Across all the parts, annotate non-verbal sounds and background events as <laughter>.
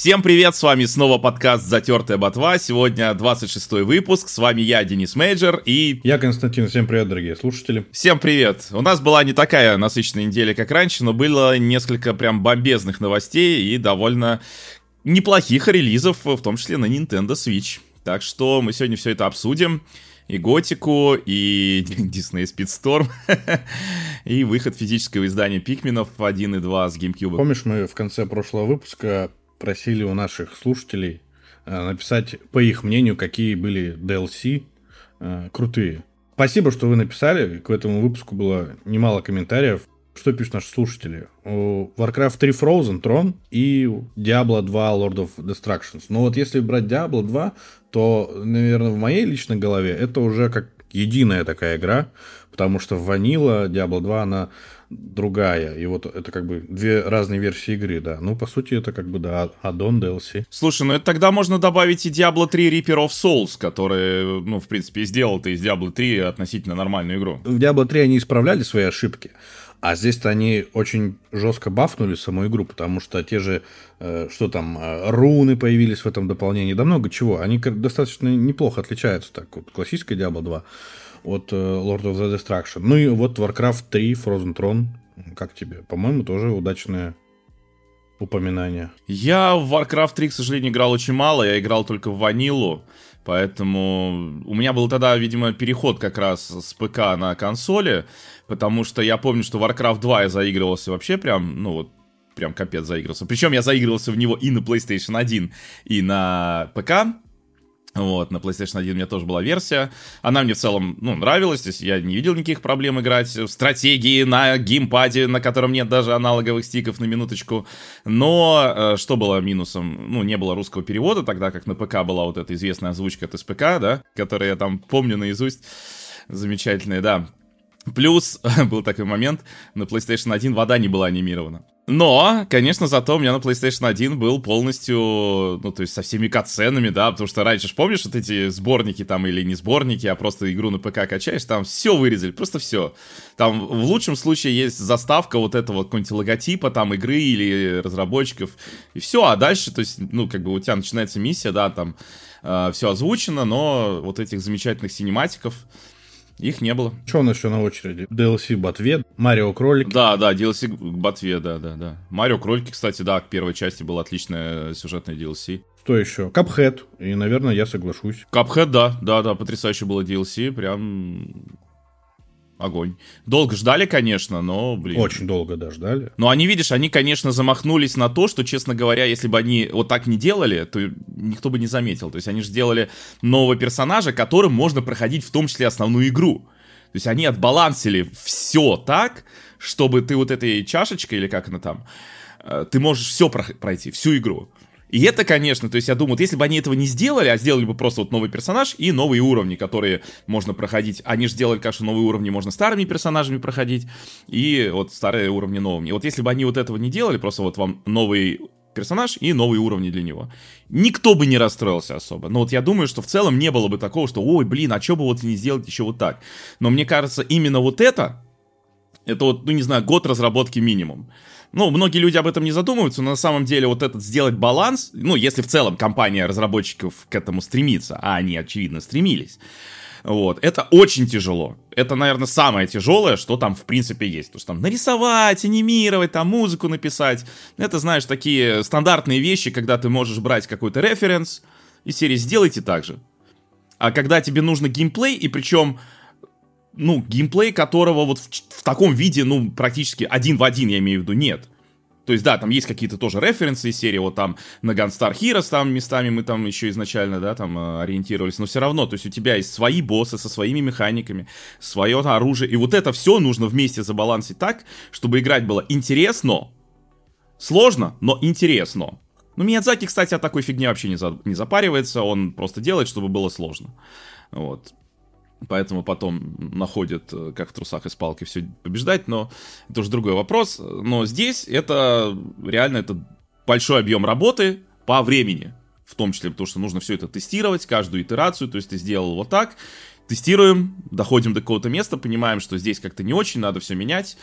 Всем привет, с вами снова подкаст «Затертая ботва». Сегодня 26 выпуск, с вами я, Денис Мейджер, и... Я Константин, всем привет, дорогие слушатели. Всем привет. У нас была не такая насыщенная неделя, как раньше, но было несколько прям бомбезных новостей и довольно неплохих релизов, в том числе на Nintendo Switch. Так что мы сегодня все это обсудим и Готику, и <laughs> Disney Speedstorm, <laughs> и выход физического издания Пикменов 1 и 2 с GameCube. Помнишь, мы в конце прошлого выпуска просили у наших слушателей э, написать, по их мнению, какие были DLC э, крутые. Спасибо, что вы написали. К этому выпуску было немало комментариев. Что пишут наши слушатели? Warcraft 3 Frozen Throne и Diablo 2 Lord of Destructions. Но вот если брать Diablo 2, то, наверное, в моей личной голове это уже как единая такая игра, потому что Ванила, Diablo 2, она другая. И вот это как бы две разные версии игры, да. Ну, по сути, это как бы, да, аддон DLC. Слушай, ну это тогда можно добавить и Diablo 3 Reaper of Souls, который, ну, в принципе, сделал ты из Diablo 3 относительно нормальную игру. В Diablo 3 они исправляли свои ошибки. А здесь-то они очень жестко бафнули саму игру, потому что те же, э, что там, э, руны появились в этом дополнении, да много чего. Они достаточно неплохо отличаются так вот классической Diablo 2 от э, Lord of the Destruction. Ну и вот Warcraft 3 Frozen Throne. Как тебе? По-моему, тоже удачное упоминание. Я в Warcraft 3, к сожалению, играл очень мало. Я играл только в ванилу. Поэтому у меня был тогда, видимо, переход как раз с ПК на консоли. Потому что я помню, что Warcraft 2 я заигрывался вообще прям, ну вот, прям капец заигрывался. Причем я заигрывался в него и на PlayStation 1, и на ПК. Вот, на PlayStation 1 у меня тоже была версия. Она мне в целом, ну, нравилась. То есть я не видел никаких проблем играть в стратегии на геймпаде, на котором нет даже аналоговых стиков на минуточку. Но э, что было минусом? Ну, не было русского перевода, тогда как на ПК была вот эта известная озвучка от СПК, да, которую я там помню наизусть. Замечательная, да. Плюс <laughs> был такой момент, на PlayStation 1 вода не была анимирована. Но, конечно, зато у меня на PlayStation 1 был полностью, ну, то есть со всеми катсценами, да, потому что раньше, помнишь, вот эти сборники там, или не сборники, а просто игру на ПК качаешь, там все вырезали, просто все. Там в лучшем случае есть заставка вот этого какого-нибудь логотипа там игры или разработчиков, и все, а дальше, то есть, ну, как бы у тебя начинается миссия, да, там э, все озвучено, но вот этих замечательных синематиков, их не было. Что у нас еще на очереди? DLC Ботве, Марио Кролик. Да, да, DLC Ботве, да, да, да. Марио Кролики, кстати, да, к первой части была отличная сюжетная DLC. Что еще? Капхед. И, наверное, я соглашусь. Капхед, да, да, да, потрясающе было DLC. Прям огонь. Долго ждали, конечно, но, блин. Очень долго, да, ждали. Но они, видишь, они, конечно, замахнулись на то, что, честно говоря, если бы они вот так не делали, то никто бы не заметил. То есть они же сделали нового персонажа, которым можно проходить в том числе основную игру. То есть они отбалансили все так, чтобы ты вот этой чашечкой, или как она там, э, ты можешь все пройти, всю игру. И это, конечно, то есть я думаю, вот если бы они этого не сделали, а сделали бы просто вот новый персонаж и новые уровни, которые можно проходить. Они же сделали, конечно, новые уровни можно старыми персонажами проходить, и вот старые уровни новыми. Вот если бы они вот этого не делали, просто вот вам новый персонаж и новые уровни для него. Никто бы не расстроился особо. Но вот я думаю, что в целом не было бы такого, что, ой, блин, а что бы вот не сделать еще вот так. Но мне кажется, именно вот это, это вот, ну не знаю, год разработки минимум. Ну, многие люди об этом не задумываются, но на самом деле вот этот сделать баланс, ну, если в целом компания разработчиков к этому стремится, а они, очевидно, стремились, вот, это очень тяжело. Это, наверное, самое тяжелое, что там, в принципе, есть. Потому что там нарисовать, анимировать, там музыку написать. Это, знаешь, такие стандартные вещи, когда ты можешь брать какой-то референс и серии «сделайте так же». А когда тебе нужно геймплей, и причем ну, геймплей которого вот в, в таком виде, ну, практически один в один, я имею в виду, нет. То есть, да, там есть какие-то тоже референсы из серии, вот там на Gunstar Heroes там местами мы там еще изначально, да, там э, ориентировались, но все равно, то есть у тебя есть свои боссы со своими механиками, свое оружие, и вот это все нужно вместе забалансить так, чтобы играть было интересно, сложно, но интересно. Ну, Миядзаки, кстати, от такой фигни вообще не, за, не запаривается, он просто делает, чтобы было сложно. Вот. Поэтому потом находят, э, как в трусах из палки, все побеждать, но это уже другой вопрос. Но здесь это реально это большой объем работы по времени. В том числе, потому что нужно все это тестировать, каждую итерацию. То есть ты сделал вот так, тестируем, доходим до какого-то места, понимаем, что здесь как-то не очень, надо все менять.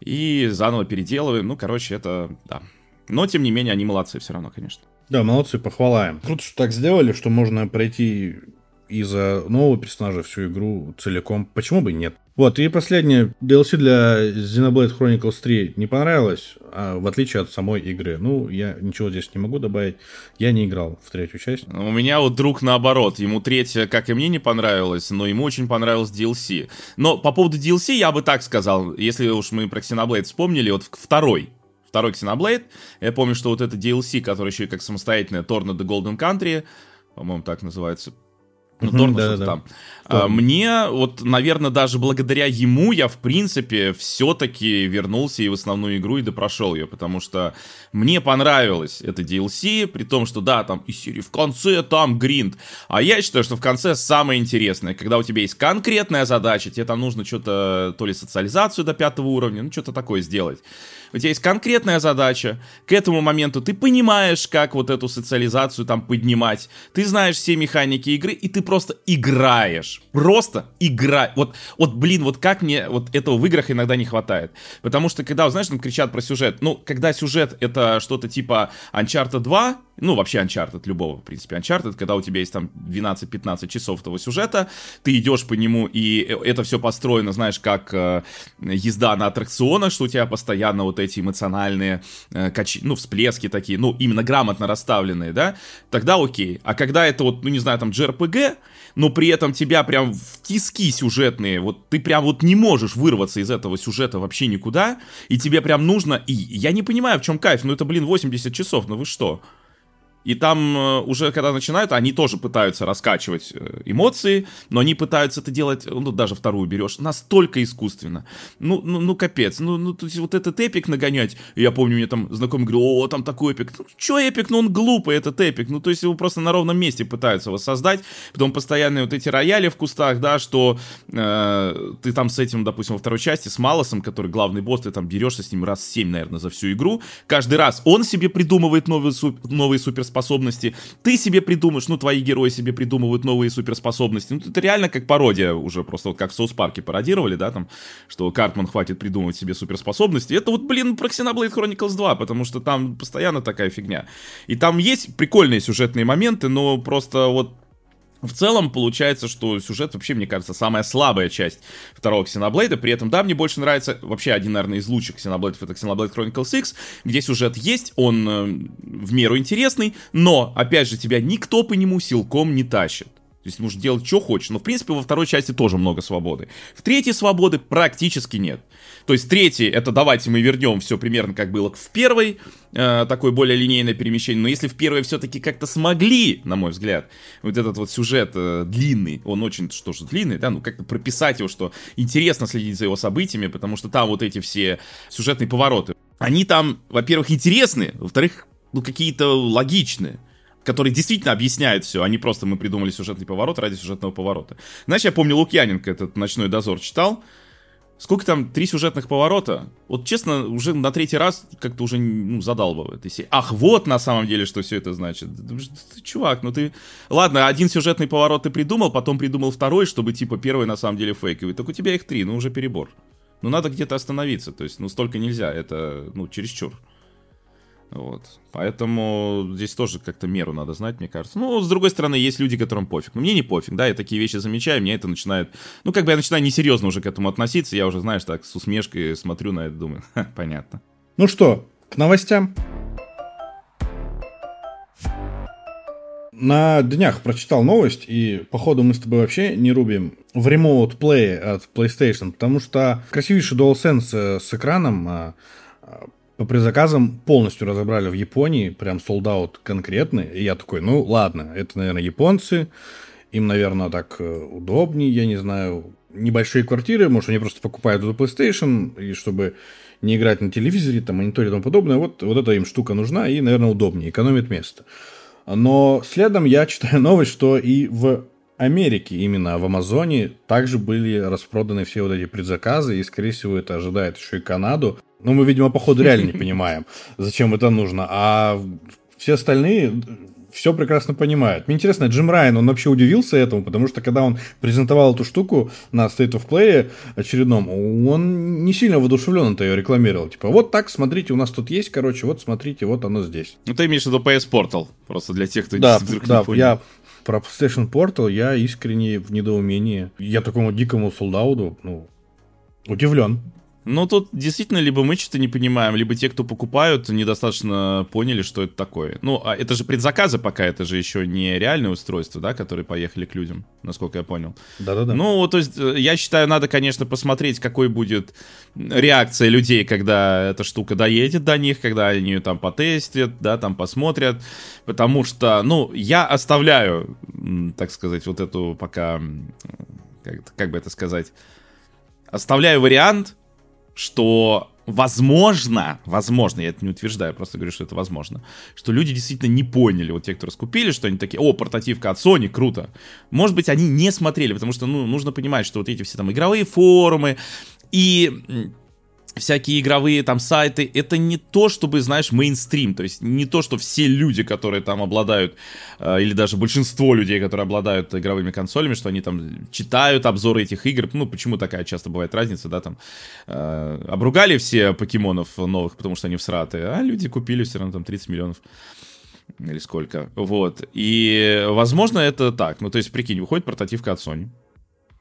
И заново переделываем. Ну, короче, это, да. Но, тем не менее, они молодцы все равно, конечно. Да, молодцы, похвалаем. Круто, что так сделали, что можно пройти из-за нового персонажа всю игру целиком. Почему бы нет? Вот, и последнее. DLC для Xenoblade Chronicles 3 не понравилось, а в отличие от самой игры. Ну, я ничего здесь не могу добавить. Я не играл в третью часть. У меня вот друг наоборот. Ему третья, как и мне, не понравилась, но ему очень понравилось DLC. Но по поводу DLC я бы так сказал, если уж мы про Xenoblade вспомнили, вот второй, второй Xenoblade. Я помню, что вот это DLC, который еще и как самостоятельная Torna the Golden Country, по-моему, так называется, ну, Торн да, да, там. А, мне, вот, наверное, даже благодаря ему я, в принципе, все-таки вернулся и в основную игру и допрошел ее, потому что мне понравилось это DLC, при том, что, да, там и серии в конце там гринд, а я считаю, что в конце самое интересное, когда у тебя есть конкретная задача, тебе там нужно что-то, то ли социализацию до пятого уровня, ну, что-то такое сделать. У тебя есть конкретная задача, к этому моменту ты понимаешь, как вот эту социализацию там поднимать, ты знаешь все механики игры, и ты просто играешь. Просто играй. Вот, вот, блин, вот как мне вот этого в играх иногда не хватает. Потому что, когда, знаешь, там кричат про сюжет, ну, когда сюжет это что-то типа Uncharted 2, ну, вообще Uncharted любого, в принципе, Uncharted, когда у тебя есть там 12-15 часов этого сюжета, ты идешь по нему, и это все построено, знаешь, как э, езда на аттракционах, что у тебя постоянно вот эти эмоциональные э, качи, ну, всплески такие, ну, именно грамотно расставленные, да, тогда окей. А когда это вот, ну, не знаю, там, JRPG, но при этом тебя прям в тиски сюжетные, вот ты прям вот не можешь вырваться из этого сюжета вообще никуда, и тебе прям нужно, и я не понимаю, в чем кайф, ну это, блин, 80 часов, ну вы что? И там э, уже, когда начинают, они тоже пытаются раскачивать э, эмоции, но они пытаются это делать, ну, даже вторую берешь, настолько искусственно. Ну, ну, ну капец. Ну, ну, то есть вот этот эпик нагонять, я помню, мне там знакомый говорил, о, там такой эпик. Ну, чё эпик? Ну, он глупый, этот эпик. Ну, то есть его просто на ровном месте пытаются воссоздать. Потом постоянные вот эти рояли в кустах, да, что э, ты там с этим, допустим, во второй части, с Малосом, который главный босс, ты там дерешься с ним раз семь, наверное, за всю игру. Каждый раз он себе придумывает новые, новые супер суперспособности. Ты себе придумаешь, ну, твои герои себе придумывают новые суперспособности. Ну, это реально как пародия уже, просто вот как в Соус Парке пародировали, да, там, что Картман хватит придумывать себе суперспособности. Это вот, блин, про Xenoblade Chronicles 2, потому что там постоянно такая фигня. И там есть прикольные сюжетные моменты, но просто вот в целом получается, что сюжет вообще, мне кажется, самая слабая часть второго Xenoblade. При этом, да, мне больше нравится вообще один, наверное, из лучших Xenoblade, это Xenoblade Chronicles X, где сюжет есть, он э, в меру интересный, но, опять же, тебя никто по нему силком не тащит. То есть можешь делать, что хочешь. Но, в принципе, во второй части тоже много свободы. В третьей свободы практически нет. То есть третий, это давайте мы вернем все примерно как было в первой, э, такое более линейное перемещение. Но если в первой все-таки как-то смогли, на мой взгляд, вот этот вот сюжет э, длинный, он очень, что же, длинный, да, ну как-то прописать его, что интересно следить за его событиями, потому что там вот эти все сюжетные повороты, они там, во-первых, интересные, во-вторых, ну какие-то логичные который действительно объясняет все, а не просто мы придумали сюжетный поворот ради сюжетного поворота. Знаешь, я помню Лукьяненко этот «Ночной дозор» читал, Сколько там, три сюжетных поворота? Вот честно, уже на третий раз как-то уже ну, задалбывает. Если, ах, вот на самом деле, что все это значит. Чувак, ну ты... Ладно, один сюжетный поворот ты придумал, потом придумал второй, чтобы типа первый на самом деле фейковый. Так у тебя их три, ну уже перебор. Ну надо где-то остановиться, то есть, ну столько нельзя, это, ну, чересчур. Вот. Поэтому здесь тоже как-то меру надо знать, мне кажется. Ну, с другой стороны, есть люди, которым пофиг. Но мне не пофиг, да, я такие вещи замечаю, мне это начинает... Ну, как бы я начинаю несерьезно уже к этому относиться, я уже, знаешь, так с усмешкой смотрю на это, думаю, понятно. Ну что, к новостям. На днях прочитал новость, и походу мы с тобой вообще не рубим в Remote Play от PlayStation, потому что красивейший DualSense э, с экраном а, по предзаказам полностью разобрали в Японии, прям sold конкретный. И я такой, ну ладно, это, наверное, японцы, им, наверное, так э, удобнее, я не знаю, небольшие квартиры, может, они просто покупают эту PlayStation, и чтобы не играть на телевизоре, там, мониторе и тому подобное, вот, вот эта им штука нужна, и, наверное, удобнее, экономит место. Но следом я читаю <laughs> новость, что и в Америке, именно в Амазоне, также были распроданы все вот эти предзаказы, и, скорее всего, это ожидает еще и Канаду. Но мы, видимо, походу реально не <laughs> понимаем, зачем это нужно. А все остальные все прекрасно понимают. Мне интересно, Джим Райан, он вообще удивился этому, потому что когда он презентовал эту штуку на State of Play очередном, он не сильно воодушевленно ее рекламировал. Типа, вот так, смотрите, у нас тут есть, короче, вот смотрите, вот оно здесь. Ну, ты имеешь в виду PS Portal, просто для тех, кто да, вдруг да, не понял. я про PlayStation Portal я искренне в недоумении. Я такому дикому солдауду, ну, удивлен. Ну, тут действительно либо мы что-то не понимаем, либо те, кто покупают, недостаточно поняли, что это такое. Ну, а это же предзаказы пока, это же еще не реальные устройства, да, которые поехали к людям, насколько я понял. Да-да-да. Ну, то есть, э, я считаю, надо, конечно, посмотреть, какой будет реакция людей, когда эта штука доедет до них, когда они ее там потестят, да, там посмотрят, потому что, ну, я оставляю, так сказать, вот эту пока, как, как бы это сказать, оставляю вариант, что возможно, возможно, я это не утверждаю, просто говорю, что это возможно, что люди действительно не поняли, вот те, кто раскупили, что они такие, о, портативка от Sony, круто. Может быть, они не смотрели, потому что, ну, нужно понимать, что вот эти все там игровые форумы и всякие игровые там сайты, это не то, чтобы, знаешь, мейнстрим, то есть не то, что все люди, которые там обладают, э, или даже большинство людей, которые обладают игровыми консолями, что они там читают обзоры этих игр, ну, почему такая часто бывает разница, да, там, э, обругали все покемонов новых, потому что они всраты, а люди купили все равно там 30 миллионов или сколько, вот, и, возможно, это так, ну, то есть, прикинь, выходит портативка от Sony,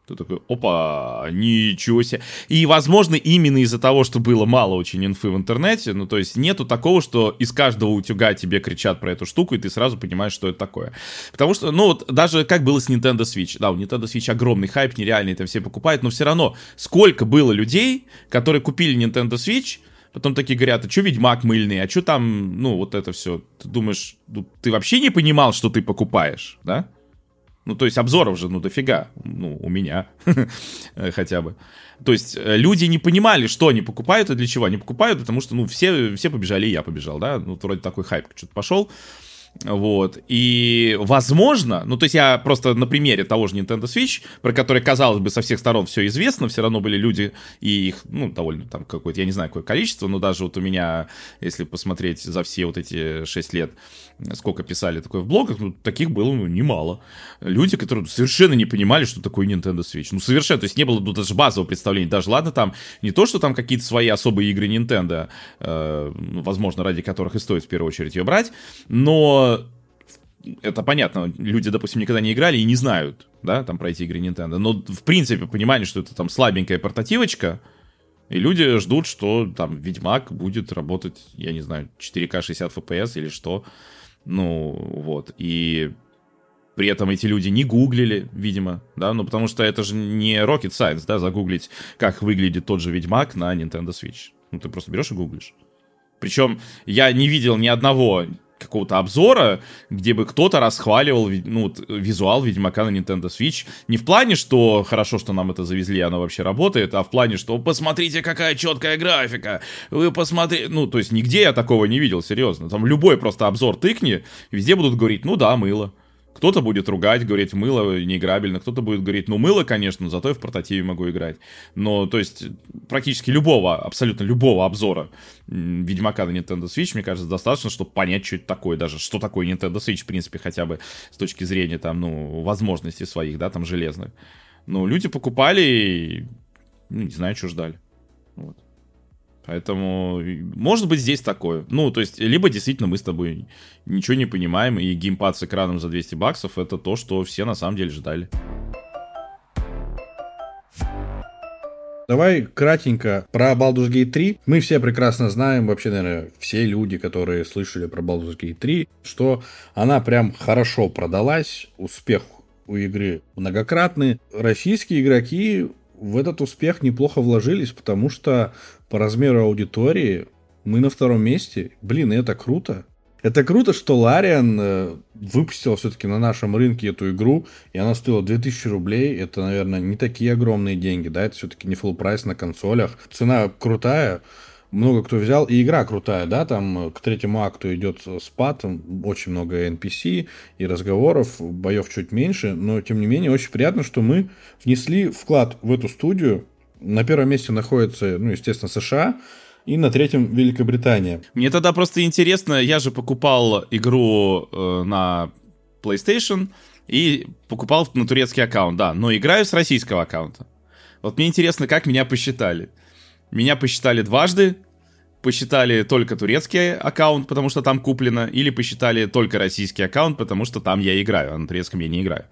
ты такой, опа, ничего себе. И, возможно, именно из-за того, что было мало очень инфы в интернете, ну, то есть нету такого, что из каждого утюга тебе кричат про эту штуку, и ты сразу понимаешь, что это такое. Потому что, ну, вот даже как было с Nintendo Switch. Да, у Nintendo Switch огромный хайп, нереальный, там все покупают, но все равно, сколько было людей, которые купили Nintendo Switch, Потом такие говорят, а что Ведьмак мыльный, а что там, ну, вот это все. Ты думаешь, ну, ты вообще не понимал, что ты покупаешь, да? Ну, то есть обзоров же, ну, дофига. Ну, у меня <laughs> хотя бы. То есть э, люди не понимали, что они покупают и для чего они покупают, потому что, ну, все, все побежали, и я побежал, да. Ну, вроде такой хайп что-то пошел. Вот. И, возможно, ну, то есть я просто на примере того же Nintendo Switch, про который, казалось бы, со всех сторон все известно, все равно были люди, и их, ну, довольно там какое-то, я не знаю, какое количество, но даже вот у меня, если посмотреть за все вот эти 6 лет, сколько писали такое в блогах, ну, таких было ну, немало. Люди, которые совершенно не понимали, что такое Nintendo Switch. Ну, совершенно, то есть не было ну, даже базового представления. Даже, ладно, там не то, что там какие-то свои особые игры Nintendo, э, возможно, ради которых и стоит в первую очередь ее брать, но это понятно, люди, допустим, никогда не играли и не знают, да, там про эти игры Nintendo, но в принципе понимание, что это там слабенькая портативочка, и люди ждут, что там Ведьмак будет работать, я не знаю, 4К 60 FPS или что. Ну, вот. И при этом эти люди не гуглили, видимо, да, ну потому что это же не rocket science, да, загуглить, как выглядит тот же Ведьмак на Nintendo Switch. Ну, ты просто берешь и гуглишь. Причем я не видел ни одного какого-то обзора, где бы кто-то расхваливал ну, визуал Ведьмака на Nintendo Switch. Не в плане, что хорошо, что нам это завезли, оно вообще работает, а в плане, что посмотрите, какая четкая графика. Вы посмотрите. Ну, то есть нигде я такого не видел, серьезно. Там любой просто обзор тыкни, везде будут говорить, ну да, мыло. Кто-то будет ругать, говорить, мыло неиграбельно, кто-то будет говорить, ну, мыло, конечно, зато я в портативе могу играть. Но, то есть, практически любого, абсолютно любого обзора Ведьмака на Nintendo Switch, мне кажется, достаточно, чтобы понять, что это такое, даже что такое Nintendo Switch, в принципе, хотя бы с точки зрения, там, ну, возможностей своих, да, там, железных. Но люди покупали и, ну, не знаю, что ждали. Вот. Поэтому, может быть, здесь такое. Ну, то есть, либо действительно мы с тобой ничего не понимаем, и геймпад с экраном за 200 баксов это то, что все на самом деле ждали. Давай кратенько про Baldur's Gate 3. Мы все прекрасно знаем, вообще, наверное, все люди, которые слышали про Baldur's Gate 3, что она прям хорошо продалась, успех у игры многократный. Российские игроки в этот успех неплохо вложились, потому что по размеру аудитории мы на втором месте. Блин, это круто. Это круто, что Лариан э, выпустил все-таки на нашем рынке эту игру, и она стоила 2000 рублей. Это, наверное, не такие огромные деньги, да, это все-таки не full прайс на консолях. Цена крутая, много кто взял, и игра крутая, да, там э, к третьему акту идет спад, очень много NPC и разговоров, боев чуть меньше, но, тем не менее, очень приятно, что мы внесли вклад в эту студию, на первом месте находится, ну, естественно, США. И на третьем Великобритания. Мне тогда просто интересно, я же покупал игру э, на PlayStation и покупал на турецкий аккаунт, да, но играю с российского аккаунта. Вот мне интересно, как меня посчитали. Меня посчитали дважды, посчитали только турецкий аккаунт, потому что там куплено, или посчитали только российский аккаунт, потому что там я играю, а на турецком я не играю.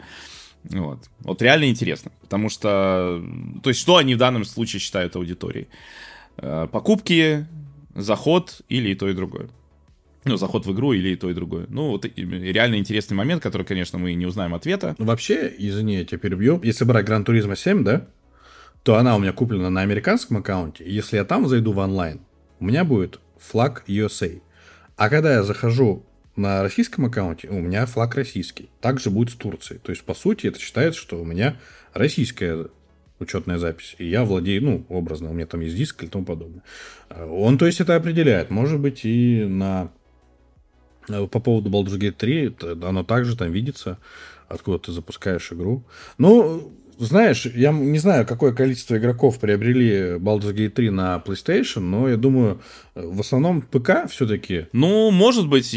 Вот. Вот реально интересно, потому что... То есть, что они в данном случае считают аудиторией? Э, покупки, заход или и то, и другое. Ну, заход в игру или и то, и другое. Ну, вот реально интересный момент, который, конечно, мы не узнаем ответа. Ну, вообще, извини, я тебя перебью. Если брать Gran Turismo 7, да, то она у меня куплена на американском аккаунте. Если я там зайду в онлайн, у меня будет флаг USA. А когда я захожу на российском аккаунте, у меня флаг российский. Также будет с Турцией. То есть, по сути, это считается, что у меня российская учетная запись, и я владею, ну, образно, у меня там есть диск и тому подобное. Он, то есть, это определяет. Может быть, и на Э, по поводу Baldur's Gate 3, оно также там видится, откуда ты запускаешь игру. Ну, знаешь, я не знаю, какое количество игроков приобрели Baldur's Gate 3 на PlayStation, но я думаю, в основном ПК все-таки. Ну, может быть,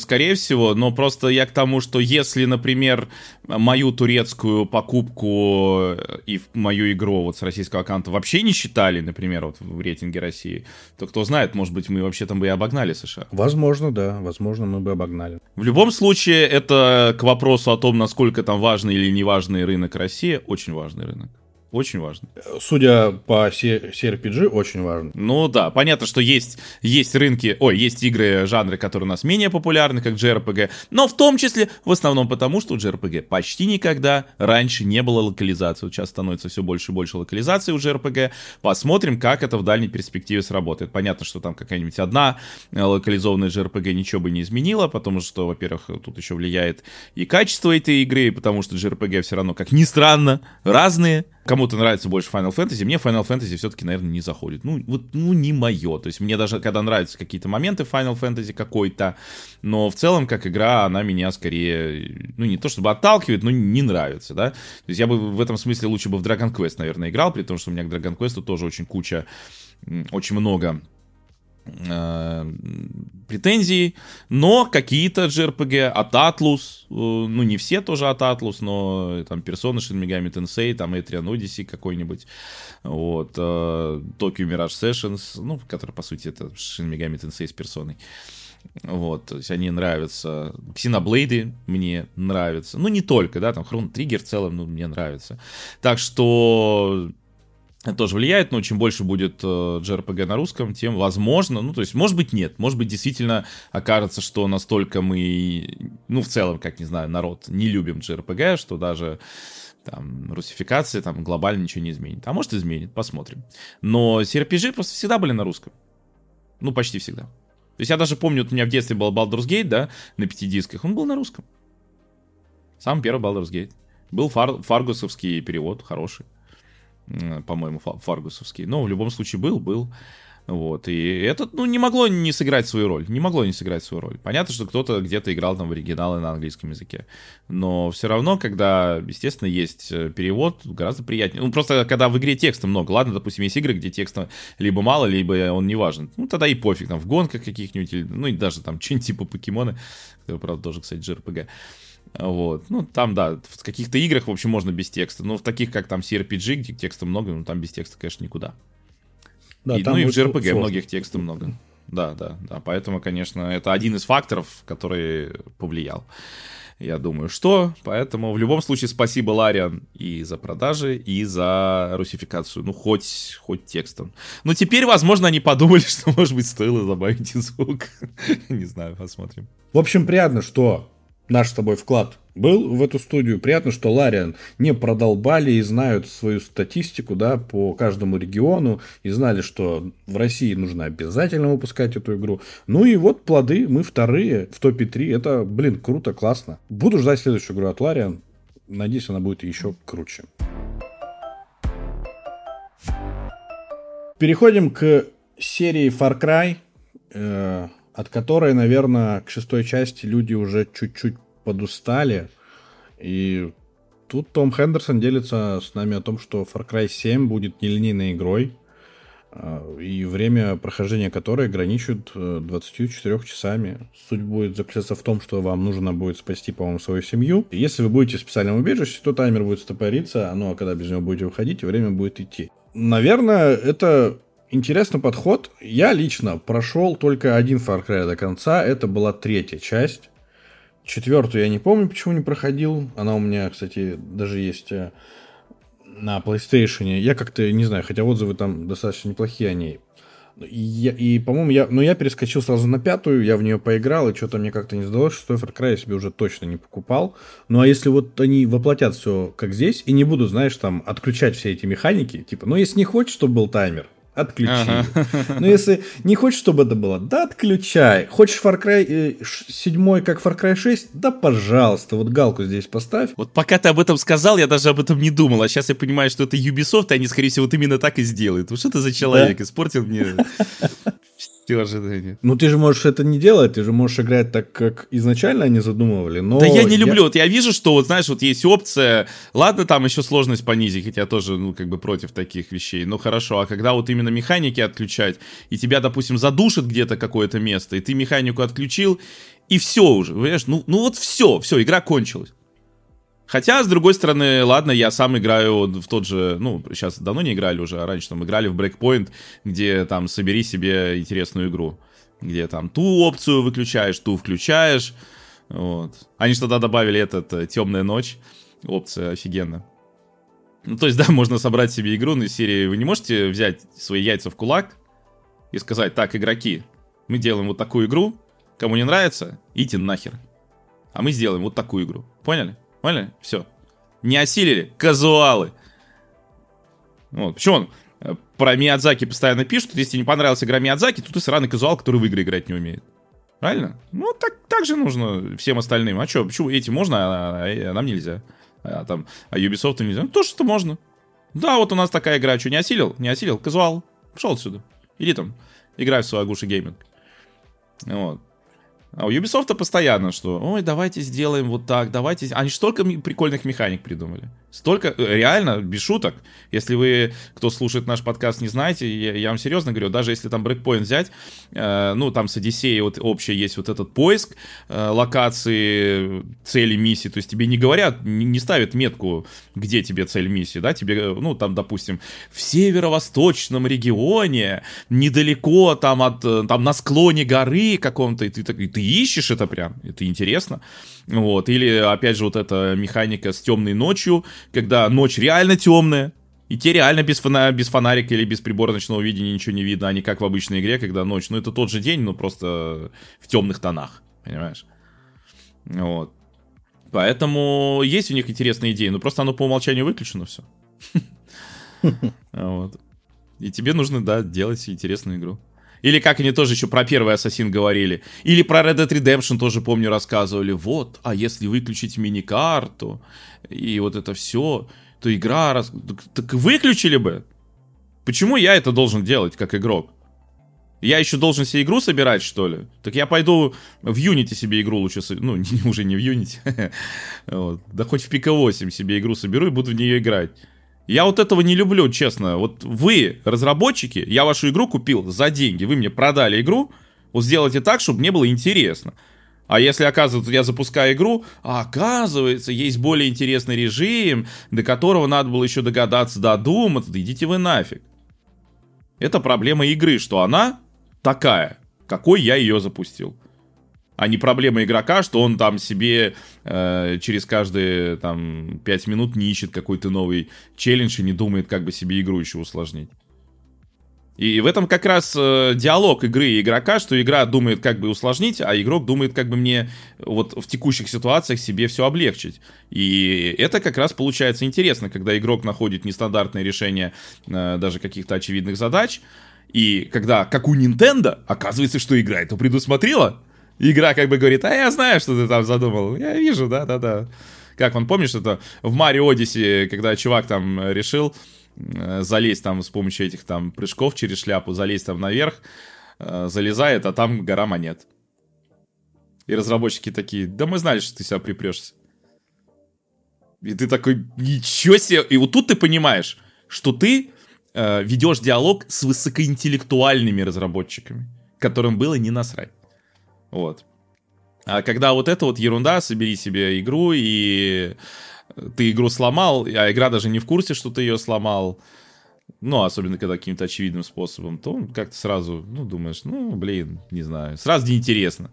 скорее всего, но просто я к тому, что если, например, мою турецкую покупку и мою игру вот с российского аккаунта вообще не считали, например, вот в рейтинге России, то кто знает, может быть, мы вообще там бы и обогнали США. Возможно, да, возможно, мы бы обогнали. В любом случае, это к вопросу о том, насколько там важный или неважный рынок России, очень важный рынок. Очень важно. Судя по CRPG, очень важно. Ну да, понятно, что есть, есть рынки, ой, есть игры, жанры, которые у нас менее популярны, как JRPG, но в том числе в основном потому, что у JRPG почти никогда раньше не было локализации. Вот сейчас становится все больше и больше локализации у JRPG. Посмотрим, как это в дальней перспективе сработает. Понятно, что там какая-нибудь одна э, локализованная JRPG ничего бы не изменила, потому что, во-первых, тут еще влияет и качество этой игры, потому что JRPG все равно, как ни странно, разные, Кому-то нравится больше Final Fantasy, мне Final Fantasy все-таки, наверное, не заходит. Ну, вот, ну, не мое. То есть мне даже, когда нравятся какие-то моменты Final Fantasy какой-то, но в целом, как игра, она меня скорее, ну, не то чтобы отталкивает, но не нравится, да. То есть я бы в этом смысле лучше бы в Dragon Quest, наверное, играл, при том, что у меня к Dragon Quest тоже очень куча, очень много Э, претензий, но какие-то JRPG от Atlus, э, ну не все тоже от Atlus, но там Persona, Shin Megami Tensei, там Etrian Odyssey какой-нибудь, вот, Tokyo Mirage Sessions, ну, который, по сути, это Shin Megami Tensei с персоной. Вот, то есть они нравятся. Xenoblade мне нравятся. Ну, не только, да, там Chrono Trigger в целом, ну, мне нравится. Так что это тоже влияет, но чем больше будет э, JRPG на русском, тем возможно, ну, то есть, может быть, нет, может быть, действительно окажется, что настолько мы, ну, в целом, как, не знаю, народ не любим JRPG, что даже там, русификация там глобально ничего не изменит. А может, изменит, посмотрим. Но CRPG просто всегда были на русском. Ну, почти всегда. То есть я даже помню, вот у меня в детстве был Baldur's Gate, да, на пяти дисках, он был на русском. Самый первый Baldur's Gate. Был фар фаргусовский перевод, хороший по-моему, фаргусовский. Но в любом случае был, был. Вот, и это, ну, не могло не сыграть свою роль, не могло не сыграть свою роль. Понятно, что кто-то где-то играл там в оригинале на английском языке, но все равно, когда, естественно, есть э, перевод, гораздо приятнее. Ну, просто когда в игре текста много, ладно, допустим, есть игры, где текста либо мало, либо он не важен, ну, тогда и пофиг, там, в гонках каких-нибудь, ну, и даже там <laughs> что-нибудь типа покемоны, которые, правда, тоже, кстати, JRPG. Вот. Ну, там, да, в каких-то играх, в общем, можно без текста. Но в таких, как там CRPG, где текста много, ну, там без текста, конечно, никуда. Да, и, ну, и в JRPG сложно. многих текста много. Да, да, да. Поэтому, конечно, это один из факторов, который повлиял. Я думаю, что. Поэтому в любом случае спасибо Лариан и за продажи, и за русификацию. Ну, хоть, хоть текстом. Но теперь, возможно, они подумали, <laughs> что, может быть, стоило добавить звук. <laughs> Не знаю, посмотрим. В общем, приятно, что наш с тобой вклад был в эту студию. Приятно, что Лариан не продолбали и знают свою статистику да, по каждому региону и знали, что в России нужно обязательно выпускать эту игру. Ну и вот плоды, мы вторые в топе 3. Это, блин, круто, классно. Буду ждать следующую игру от Лариан. Надеюсь, она будет еще круче. Переходим к серии Far Cry. Э, от которой, наверное, к шестой части люди уже чуть-чуть подустали. И тут Том Хендерсон делится с нами о том, что Far Cry 7 будет нелинейной игрой. а, и время прохождения которой граничит 24 э, часами. Суть будет заключаться в том, что вам нужно будет спасти, по-моему, свою семью. Если вы будете в специальном убежище, то таймер будет стопориться, ну а когда без него будете выходить, время будет идти. Наверное, это интересный подход. Я лично прошел только один Far Cry до конца, это была третья часть. Четвертую я не помню, почему не проходил. Она у меня, кстати, даже есть э, на PlayStation. Я как-то не знаю, хотя отзывы там достаточно неплохие о ней. И, и по-моему, я, ну, я перескочил сразу на пятую, я в нее поиграл, и что-то мне как-то не сдалось, что Far Cry я себе уже точно не покупал. Ну, а если вот они воплотят все как здесь, и не будут, знаешь, там, отключать все эти механики, типа, ну, если не хочешь, чтобы был таймер, отключи. Ага. <laughs> Ну, если не хочешь, чтобы это было, да отключай. Хочешь Far Cry 7 э, как Far Cry 6? Да пожалуйста, вот галку здесь поставь. Вот пока ты об этом сказал, я даже об этом не думал, а сейчас я понимаю, что это Ubisoft, и они, скорее всего, вот именно так и сделают. Вот что ты за человек, да? испортил мне <laughs> все ожидания. Ну, ты же можешь это не делать, ты же можешь играть так, как изначально они задумывали, но... Да я не люблю, я... вот я вижу, что, вот знаешь, вот есть опция, ладно, там еще сложность понизить, хотя тоже, ну, как бы против таких вещей, ну, хорошо, а когда вот именно механики отключать, и тебя, допустим, задушит где-то какое-то место, и ты механику отключил, и все уже, понимаешь, ну, ну вот все, все, игра кончилась. Хотя, с другой стороны, ладно, я сам играю в тот же, ну, сейчас давно не играли уже, а раньше там играли в Breakpoint, где там собери себе интересную игру, где там ту опцию выключаешь, ту включаешь, вот. Они что тогда добавили этот э, «Темная ночь», опция офигенно. Ну, то есть, <laughs> да, можно собрать себе игру на серии, вы не можете взять свои яйца в кулак и сказать, так, игроки, мы делаем вот такую игру, кому не нравится, идите нахер. А мы сделаем вот такую игру. Поняли? Поняли? Все. Не осилили. Казуалы. Вот. Почему он э, про Миядзаки постоянно пишут, если не понравился игра Миядзаки, то ты сраный казуал, который в игры играть не умеет. Правильно? Ну, так, так же нужно всем остальным. А что, почему этим можно, а, а, а нам нельзя? А, там, а Ubisoft нельзя? Ну, то, что можно. Да, вот у нас такая игра. Что, не осилил? Не осилил? Казуал. Пошел отсюда. Иди там, играй в свой Агуши Гейминг. Вот. А у Ubisoft постоянно, что, ой, давайте сделаем вот так, давайте... Они столько прикольных механик придумали. Столько, э, реально, без шуток. Если вы, кто слушает наш подкаст, не знаете, я, я вам серьезно говорю, даже если там брейкпоинт взять, э, ну, там с Одиссеей вот общее есть вот этот поиск э, локации, цели миссии, то есть тебе не говорят, не, не ставят метку, где тебе цель миссии, да, тебе, ну, там, допустим, в северо-восточном регионе, недалеко там от, э, там на склоне горы каком-то, и ты, и ты ищешь это прям, это интересно. Вот. Или, опять же, вот эта механика с темной ночью, когда ночь реально темная, и те реально без, фона без фонарика или без прибора ночного видения ничего не видно, а не как в обычной игре, когда ночь. Ну, это тот же день, но просто в темных тонах, понимаешь? Вот. Поэтому есть у них интересные идеи, но просто оно по умолчанию выключено все. <laughs> Вот. И тебе нужно, да, делать интересную игру. Или как они тоже еще про первый Ассасин говорили. Или про Red Dead Redemption тоже, помню, рассказывали. Вот, а если выключить мини-карту и вот это все, то игра... Рас... Так, выключили бы. Почему я это должен делать, как игрок? Я еще должен себе игру собирать, что ли? Так я пойду в Unity себе игру лучше... Ну, <laughs> уже не в Unity. <laughs> вот. Да хоть в Pika 8 себе игру соберу и буду в нее играть. Я вот этого не люблю, честно. Вот вы, разработчики, я вашу игру купил за деньги, вы мне продали игру, вот сделайте так, чтобы мне было интересно. А если, оказывается, я запускаю игру, а оказывается, есть более интересный режим, до которого надо было еще догадаться, додуматься, да идите вы нафиг. Это проблема игры, что она такая, какой я ее запустил а не проблема игрока, что он там себе э, через каждые там 5 минут не ищет какой-то новый челлендж и не думает, как бы себе игру еще усложнить. И в этом как раз э, диалог игры и игрока, что игра думает, как бы усложнить, а игрок думает, как бы мне вот в текущих ситуациях себе все облегчить. И это как раз получается интересно, когда игрок находит нестандартное решение э, даже каких-то очевидных задач, и когда, как у Nintendo, оказывается, что игра это предусмотрела, игра как бы говорит, а я знаю, что ты там задумал. Я вижу, да-да-да. Как он, помнишь, это в Марио Одиссе, когда чувак там решил э, залезть там с помощью этих там прыжков через шляпу, залезть там наверх, э, залезает, а там гора монет. И разработчики такие, да мы знали, что ты себя припрешься. И ты такой, ничего себе. И вот тут ты понимаешь, что ты э, ведешь диалог с высокоинтеллектуальными разработчиками, которым было не насрать. Вот. А когда вот это вот ерунда, собери себе игру, и ты игру сломал, а игра даже не в курсе, что ты ее сломал, ну, особенно когда каким-то очевидным способом, то как-то сразу, ну, думаешь, ну, блин, не знаю, сразу неинтересно.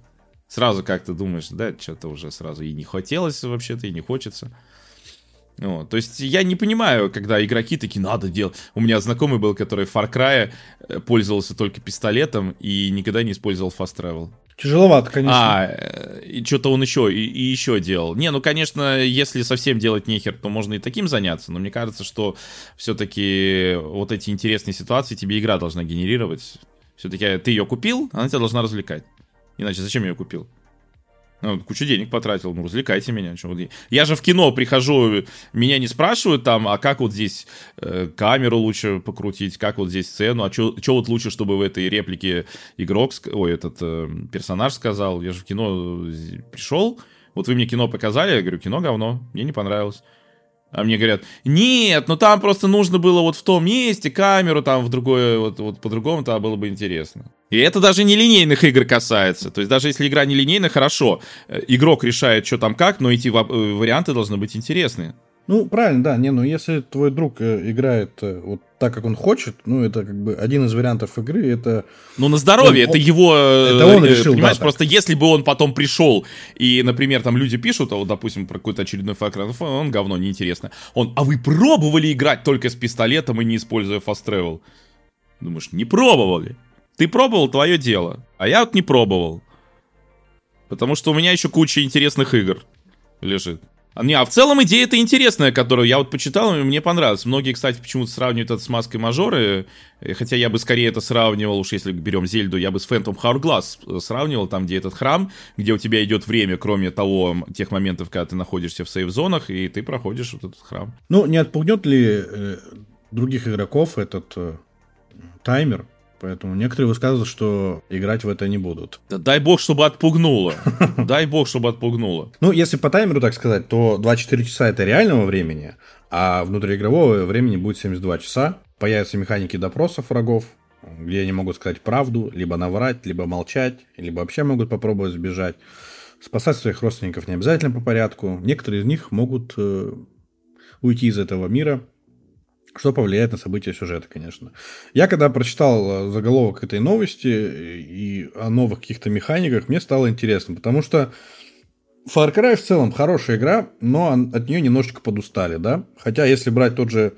Сразу как-то думаешь, да, что-то уже сразу и не хотелось вообще-то, и не хочется. Вот. То есть я не понимаю, когда игроки такие, надо делать. У меня знакомый был, который в Far Cry э, пользовался только пистолетом и никогда не использовал Fast Travel. Тяжеловато, конечно. А, э, и что-то он еще, и, и еще делал. Не, ну, конечно, если совсем делать нехер, то можно и таким заняться, но мне кажется, что все-таки вот эти интересные ситуации тебе игра должна генерировать. Все-таки ты ее купил, она тебя должна развлекать. Иначе зачем я ее купил? Ну, кучу денег потратил, ну, развлекайте меня. Я же в кино прихожу, меня не спрашивают там, а как вот здесь э, камеру лучше покрутить, как вот здесь сцену, а что вот лучше, чтобы в этой реплике игрок, ой, этот э, персонаж сказал. Я же в кино э, пришел, вот вы мне кино показали, я говорю, кино говно, мне не понравилось. А мне говорят, нет, ну там просто нужно было вот в том месте камеру, там в другое, вот, вот по-другому, то было бы интересно. И это даже не линейных игр касается. То есть даже если игра не линейная, хорошо. Э, игрок решает, что там как, но эти э, варианты должны быть интересные. Ну, правильно, да. Не, ну если твой друг э, играет вот так, как он хочет, ну, это как бы один из вариантов игры, это... Ну, на здоровье, он, это его... Это он решил, Понимаешь, да, просто так. если бы он потом пришел, и, например, там люди пишут, а вот, допустим, про какой-то очередной факт, он говно, неинтересно. Он, а вы пробовали играть только с пистолетом и не используя fast travel? Думаешь, не пробовали. Ты пробовал, твое дело. А я вот не пробовал. Потому что у меня еще куча интересных игр лежит. А, не, а в целом идея это интересная, которую я вот почитал, и мне понравилось. Многие, кстати, почему-то сравнивают это с маской мажоры, э, хотя я бы скорее это сравнивал, уж если берем Зельду, я бы с Phantom Hourglass э, сравнивал, там, где этот храм, где у тебя идет время, кроме того, тех моментов, когда ты находишься в сейф-зонах, и ты проходишь вот этот храм. Ну, не отпугнет ли э, других игроков этот э, таймер, Поэтому некоторые высказывают, что играть в это не будут. Да дай бог, чтобы отпугнуло. <laughs> Дай бог, чтобы отпугнуло. Ну, если по таймеру так сказать, то 24 часа это реального времени, а внутриигрового времени будет 72 часа. Появятся механики допросов врагов, где они могут сказать правду, либо наврать, либо молчать, либо вообще могут попробовать сбежать. Спасать своих родственников не обязательно по порядку. Некоторые из них могут э, уйти из этого мира что повлияет на события сюжета, конечно. Я когда прочитал э, заголовок этой новости и о новых каких-то механиках, мне стало интересно, потому что Far Cry в целом хорошая игра, но от нее немножечко подустали, да? Хотя, если брать тот же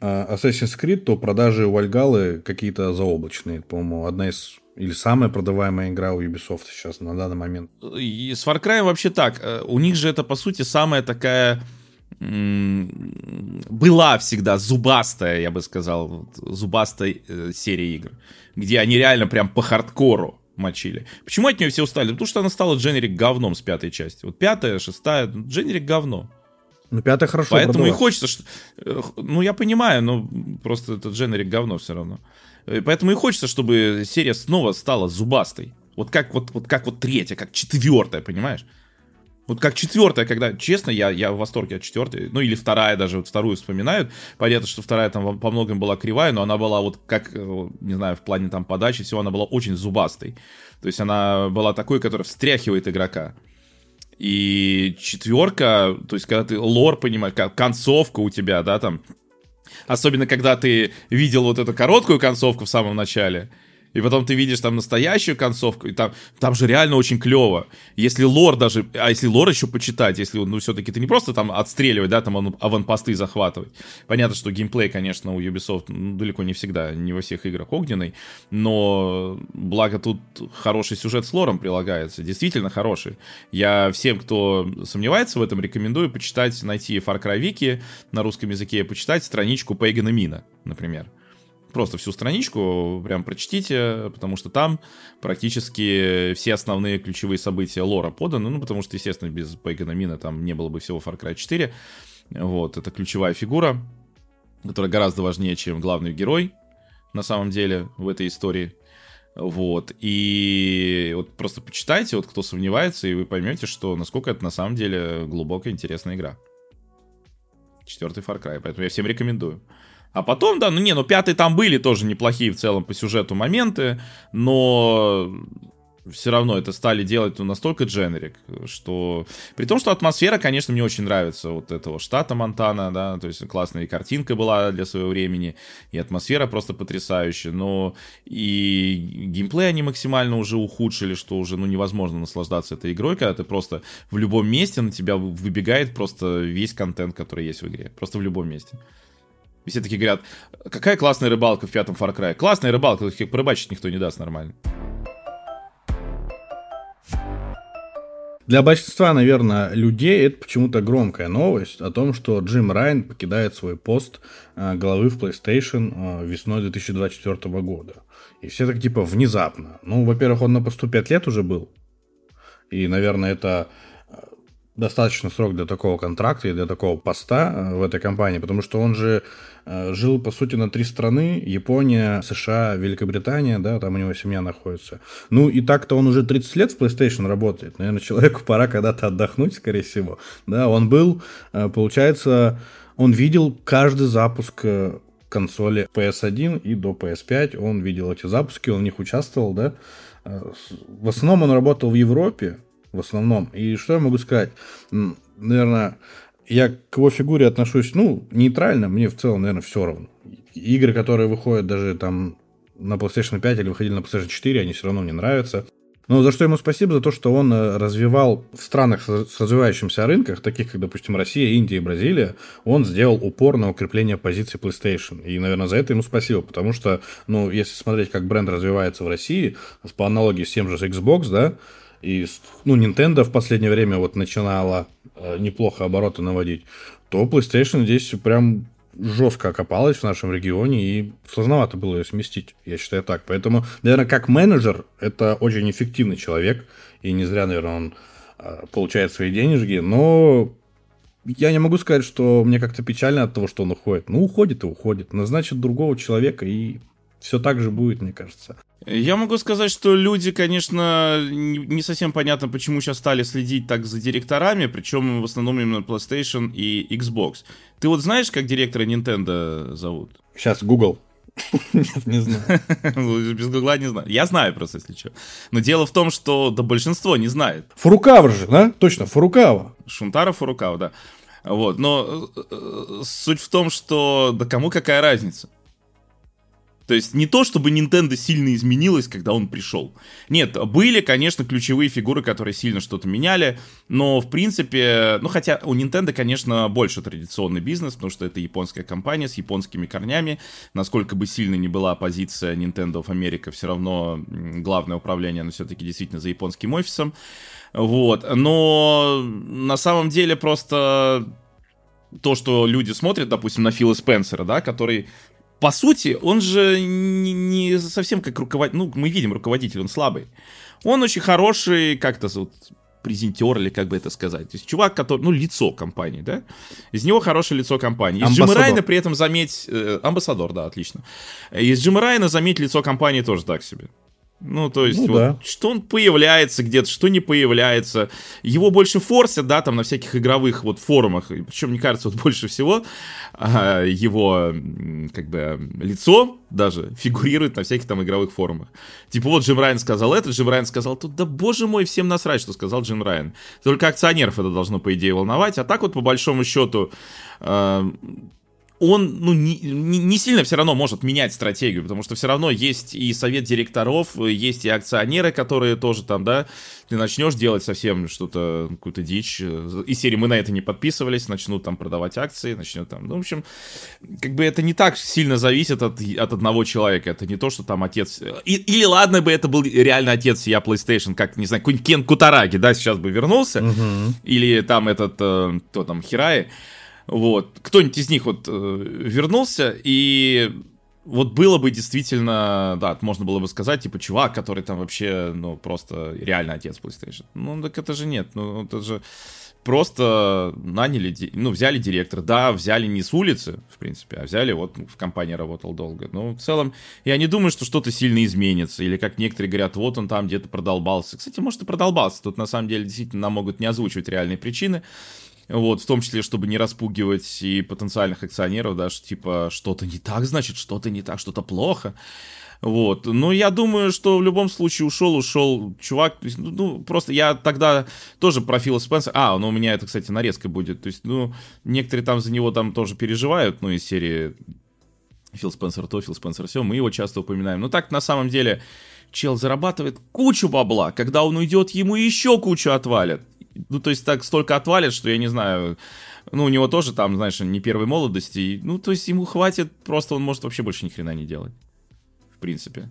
э, Assassin's Creed, то продажи у Вальгалы какие-то заоблачные. По-моему, одна из или самая продаваемая игра у Ubisoft сейчас на данный момент. И с Far Cry вообще так. Э, у них же это, по сути, самая такая была всегда зубастая, я бы сказал, зубастая э, серия игр, где они реально прям по хардкору мочили. Почему от нее все устали? Потому что она стала дженерик говном с пятой части. Вот пятая, шестая, дженерик говно. Ну, пятая хорошо Поэтому продалась. и хочется, что... Э, ну, я понимаю, но просто это дженерик говно все равно. Э, поэтому и хочется, чтобы серия снова стала зубастой. Вот как вот, вот, как вот третья, как четвертая, понимаешь? Вот как четвертая, когда, честно, я, я в восторге от четвертой, ну или вторая даже, вот вторую вспоминают. Понятно, что вторая там по многим была кривая, но она была вот как, э, не знаю, в плане там подачи всего, она была очень зубастой. То есть она была такой, которая встряхивает игрока. И четверка, то есть когда ты лор понимаешь, концовка у тебя, да, там, особенно когда ты видел вот эту короткую концовку в самом начале, и потом ты видишь там настоящую концовку, и там, там же реально очень клево. Если лор даже, а если лор еще почитать, если ну все-таки ты не просто там отстреливать, да, там аванпосты захватывать. Понятно, что геймплей, конечно, у Ubisoft ну, далеко не всегда, не во всех играх огненный, но благо тут хороший сюжет с лором прилагается, действительно хороший. Я всем, кто сомневается в этом, рекомендую почитать, найти Far Cry Wiki на русском языке, почитать страничку Пейгана Мина, например. Просто всю страничку прям прочтите, потому что там практически все основные ключевые события лора поданы, ну, потому что, естественно, без Пейгана Мина там не было бы всего Far Cry 4. Вот, это ключевая фигура, которая гораздо важнее, чем главный герой, на самом деле, в этой истории. Вот, и вот просто почитайте, вот кто сомневается, и вы поймете, что насколько это на самом деле глубокая, интересная игра. Четвертый Far Cry, поэтому я всем рекомендую. А потом, да, ну не, ну пятый там были тоже неплохие в целом по сюжету моменты, но все равно это стали делать ну, настолько дженерик, что... При том, что атмосфера, конечно, мне очень нравится вот этого штата Монтана, да, то есть классная картинка была для своего времени, и атмосфера просто потрясающая, но и геймплей они максимально уже ухудшили, что уже, ну, невозможно наслаждаться этой игрой, когда ты просто в любом месте на тебя выбегает просто весь контент, который есть в игре, просто в любом месте. Все такие говорят, какая классная рыбалка в пятом Far Cry. Классная рыбалка, порыбачить никто не даст нормально. Для большинства, наверное, людей это почему-то громкая новость о том, что Джим Райан покидает свой пост э, главы в PlayStation э, весной 2024 года. И все так типа внезапно. Ну, во-первых, он на посту 5 лет уже был. И, наверное, это э, достаточно срок для такого контракта и для такого поста в этой компании, потому что он же жил, по сути, на три страны. Япония, США, Великобритания, да, там у него семья находится. Ну, и так-то он уже 30 лет в PlayStation работает. Наверное, человеку пора когда-то отдохнуть, скорее всего. Да, он был, э, получается, он видел каждый запуск э, консоли PS1 и до PS5. Он видел эти запуски, он в них участвовал, да. В основном он работал в Европе, в основном. И что я могу сказать? Наверное, я к его фигуре отношусь, ну, нейтрально, мне в целом, наверное, все равно. Игры, которые выходят даже там на PlayStation 5 или выходили на PlayStation 4, они все равно мне нравятся. Но за что ему спасибо, за то, что он э, развивал в странах с развивающимся рынках, таких как, допустим, Россия, Индия и Бразилия, он сделал упор на укрепление позиции PlayStation. И, наверное, за это ему спасибо, потому что, ну, если смотреть, как бренд развивается в России, по аналогии с тем же Xbox, да, и, ну, Nintendo в последнее время вот начинала неплохо обороты наводить, то PlayStation здесь прям жестко окопалась в нашем регионе, и сложновато было ее сместить, я считаю так. Поэтому, наверное, как менеджер, это очень эффективный человек, и не зря, наверное, он э, получает свои денежки, но я не могу сказать, что мне как-то печально от того, что он уходит. Ну, уходит и уходит. Назначит другого человека, и все так же будет, мне кажется. Я могу сказать, что люди, конечно, не совсем понятно, почему сейчас стали следить так за директорами, причем в основном именно PlayStation и Xbox. Ты вот знаешь, как директора Nintendo зовут? Сейчас Google. Нет, не знаю. <laughs> Ну, без гугла не знаю. Я знаю просто, если что. Но дело в том, что да большинство не знает. Фурукава же, да? Точно, Фурукава. Шунтара Фурукава, да. Вот, но э, э, суть в том, что да кому какая разница? То есть не то, чтобы Nintendo сильно изменилась, когда он пришел. Нет, были, конечно, ключевые фигуры, которые сильно что-то меняли, но в принципе, ну хотя у Nintendo, конечно, больше традиционный бизнес, потому что это японская компания с японскими корнями. Насколько бы сильно ни была позиция Nintendo в Америке, все равно главное управление, оно все-таки действительно за японским офисом. Вот, но на самом деле просто то, что люди смотрят, допустим, на Фила Спенсера, да, который по сути, он же не, не совсем как руководитель, ну, мы видим, руководитель, он слабый. Он очень хороший, как-то вот, презентер, или как бы это сказать. То есть чувак, который, ну, лицо компании, да? Из него хорошее лицо компании. Из Джима Райна при этом заметь... Э, амбассадор, да, отлично. Из Джима Райна заметь лицо компании тоже так себе. Ну, то есть, ну, вот, да. что он появляется где-то, что не появляется. Его больше форсят, да, там на всяких игровых вот форумах. Причем, мне кажется, вот больше всего а, его, как бы, лицо даже фигурирует на всяких там игровых форумах. Типа, вот Джим Райан сказал это, Джим Райан сказал тут, да боже мой, всем насрать, что сказал Джим Райан. Только акционеров это должно, по идее, волновать. А так вот, по большому счету, а, он ну, не, не сильно все равно может менять стратегию, потому что все равно есть и совет директоров, есть и акционеры, которые тоже там, да, ты начнешь делать совсем что-то, какую-то дичь, и серии мы на это не подписывались, начнут там продавать акции, начнет там, ну, в общем, как бы это не так сильно зависит от, от одного человека, это не то, что там отец, и, или ладно бы это был реально отец я PlayStation, как, не знаю, какой-нибудь Кен Кутараги, да, сейчас бы вернулся, угу. или там этот, э, кто там, Хирай, вот. Кто-нибудь из них вот э, вернулся, и вот было бы действительно, да, можно было бы сказать, типа, чувак, который там вообще, ну, просто реально отец PlayStation. Ну, так это же нет, ну, это же просто наняли, ну, взяли директора. Да, взяли не с улицы, в принципе, а взяли, вот в компании работал долго. Но в целом, я не думаю, что что-то сильно изменится. Или, как некоторые говорят, вот он там где-то продолбался. Кстати, может и продолбался. Тут, на самом деле, действительно, нам могут не озвучивать реальные причины. Вот, в том числе, чтобы не распугивать и потенциальных акционеров, да, что, типа, что-то не так, значит, что-то не так, что-то плохо. Вот. Но я думаю, что в любом случае ушел, ушел чувак. То есть, ну, ну, просто я тогда тоже про Фила Спенсера... А, ну, у меня это, кстати, нарезка будет. То есть, ну, некоторые там за него там тоже переживают, ну, из серии Фил Спенсер то, Фил Спенсер все. Мы его часто упоминаем. Но так, на самом деле, чел зарабатывает кучу бабла. Когда он уйдет, ему еще кучу отвалят. Ну, то есть, так столько отвалят, что я не знаю... Ну, у него тоже там, знаешь, не первой молодости. Ну, то есть, ему хватит, просто он может вообще больше ни хрена не делать принципе.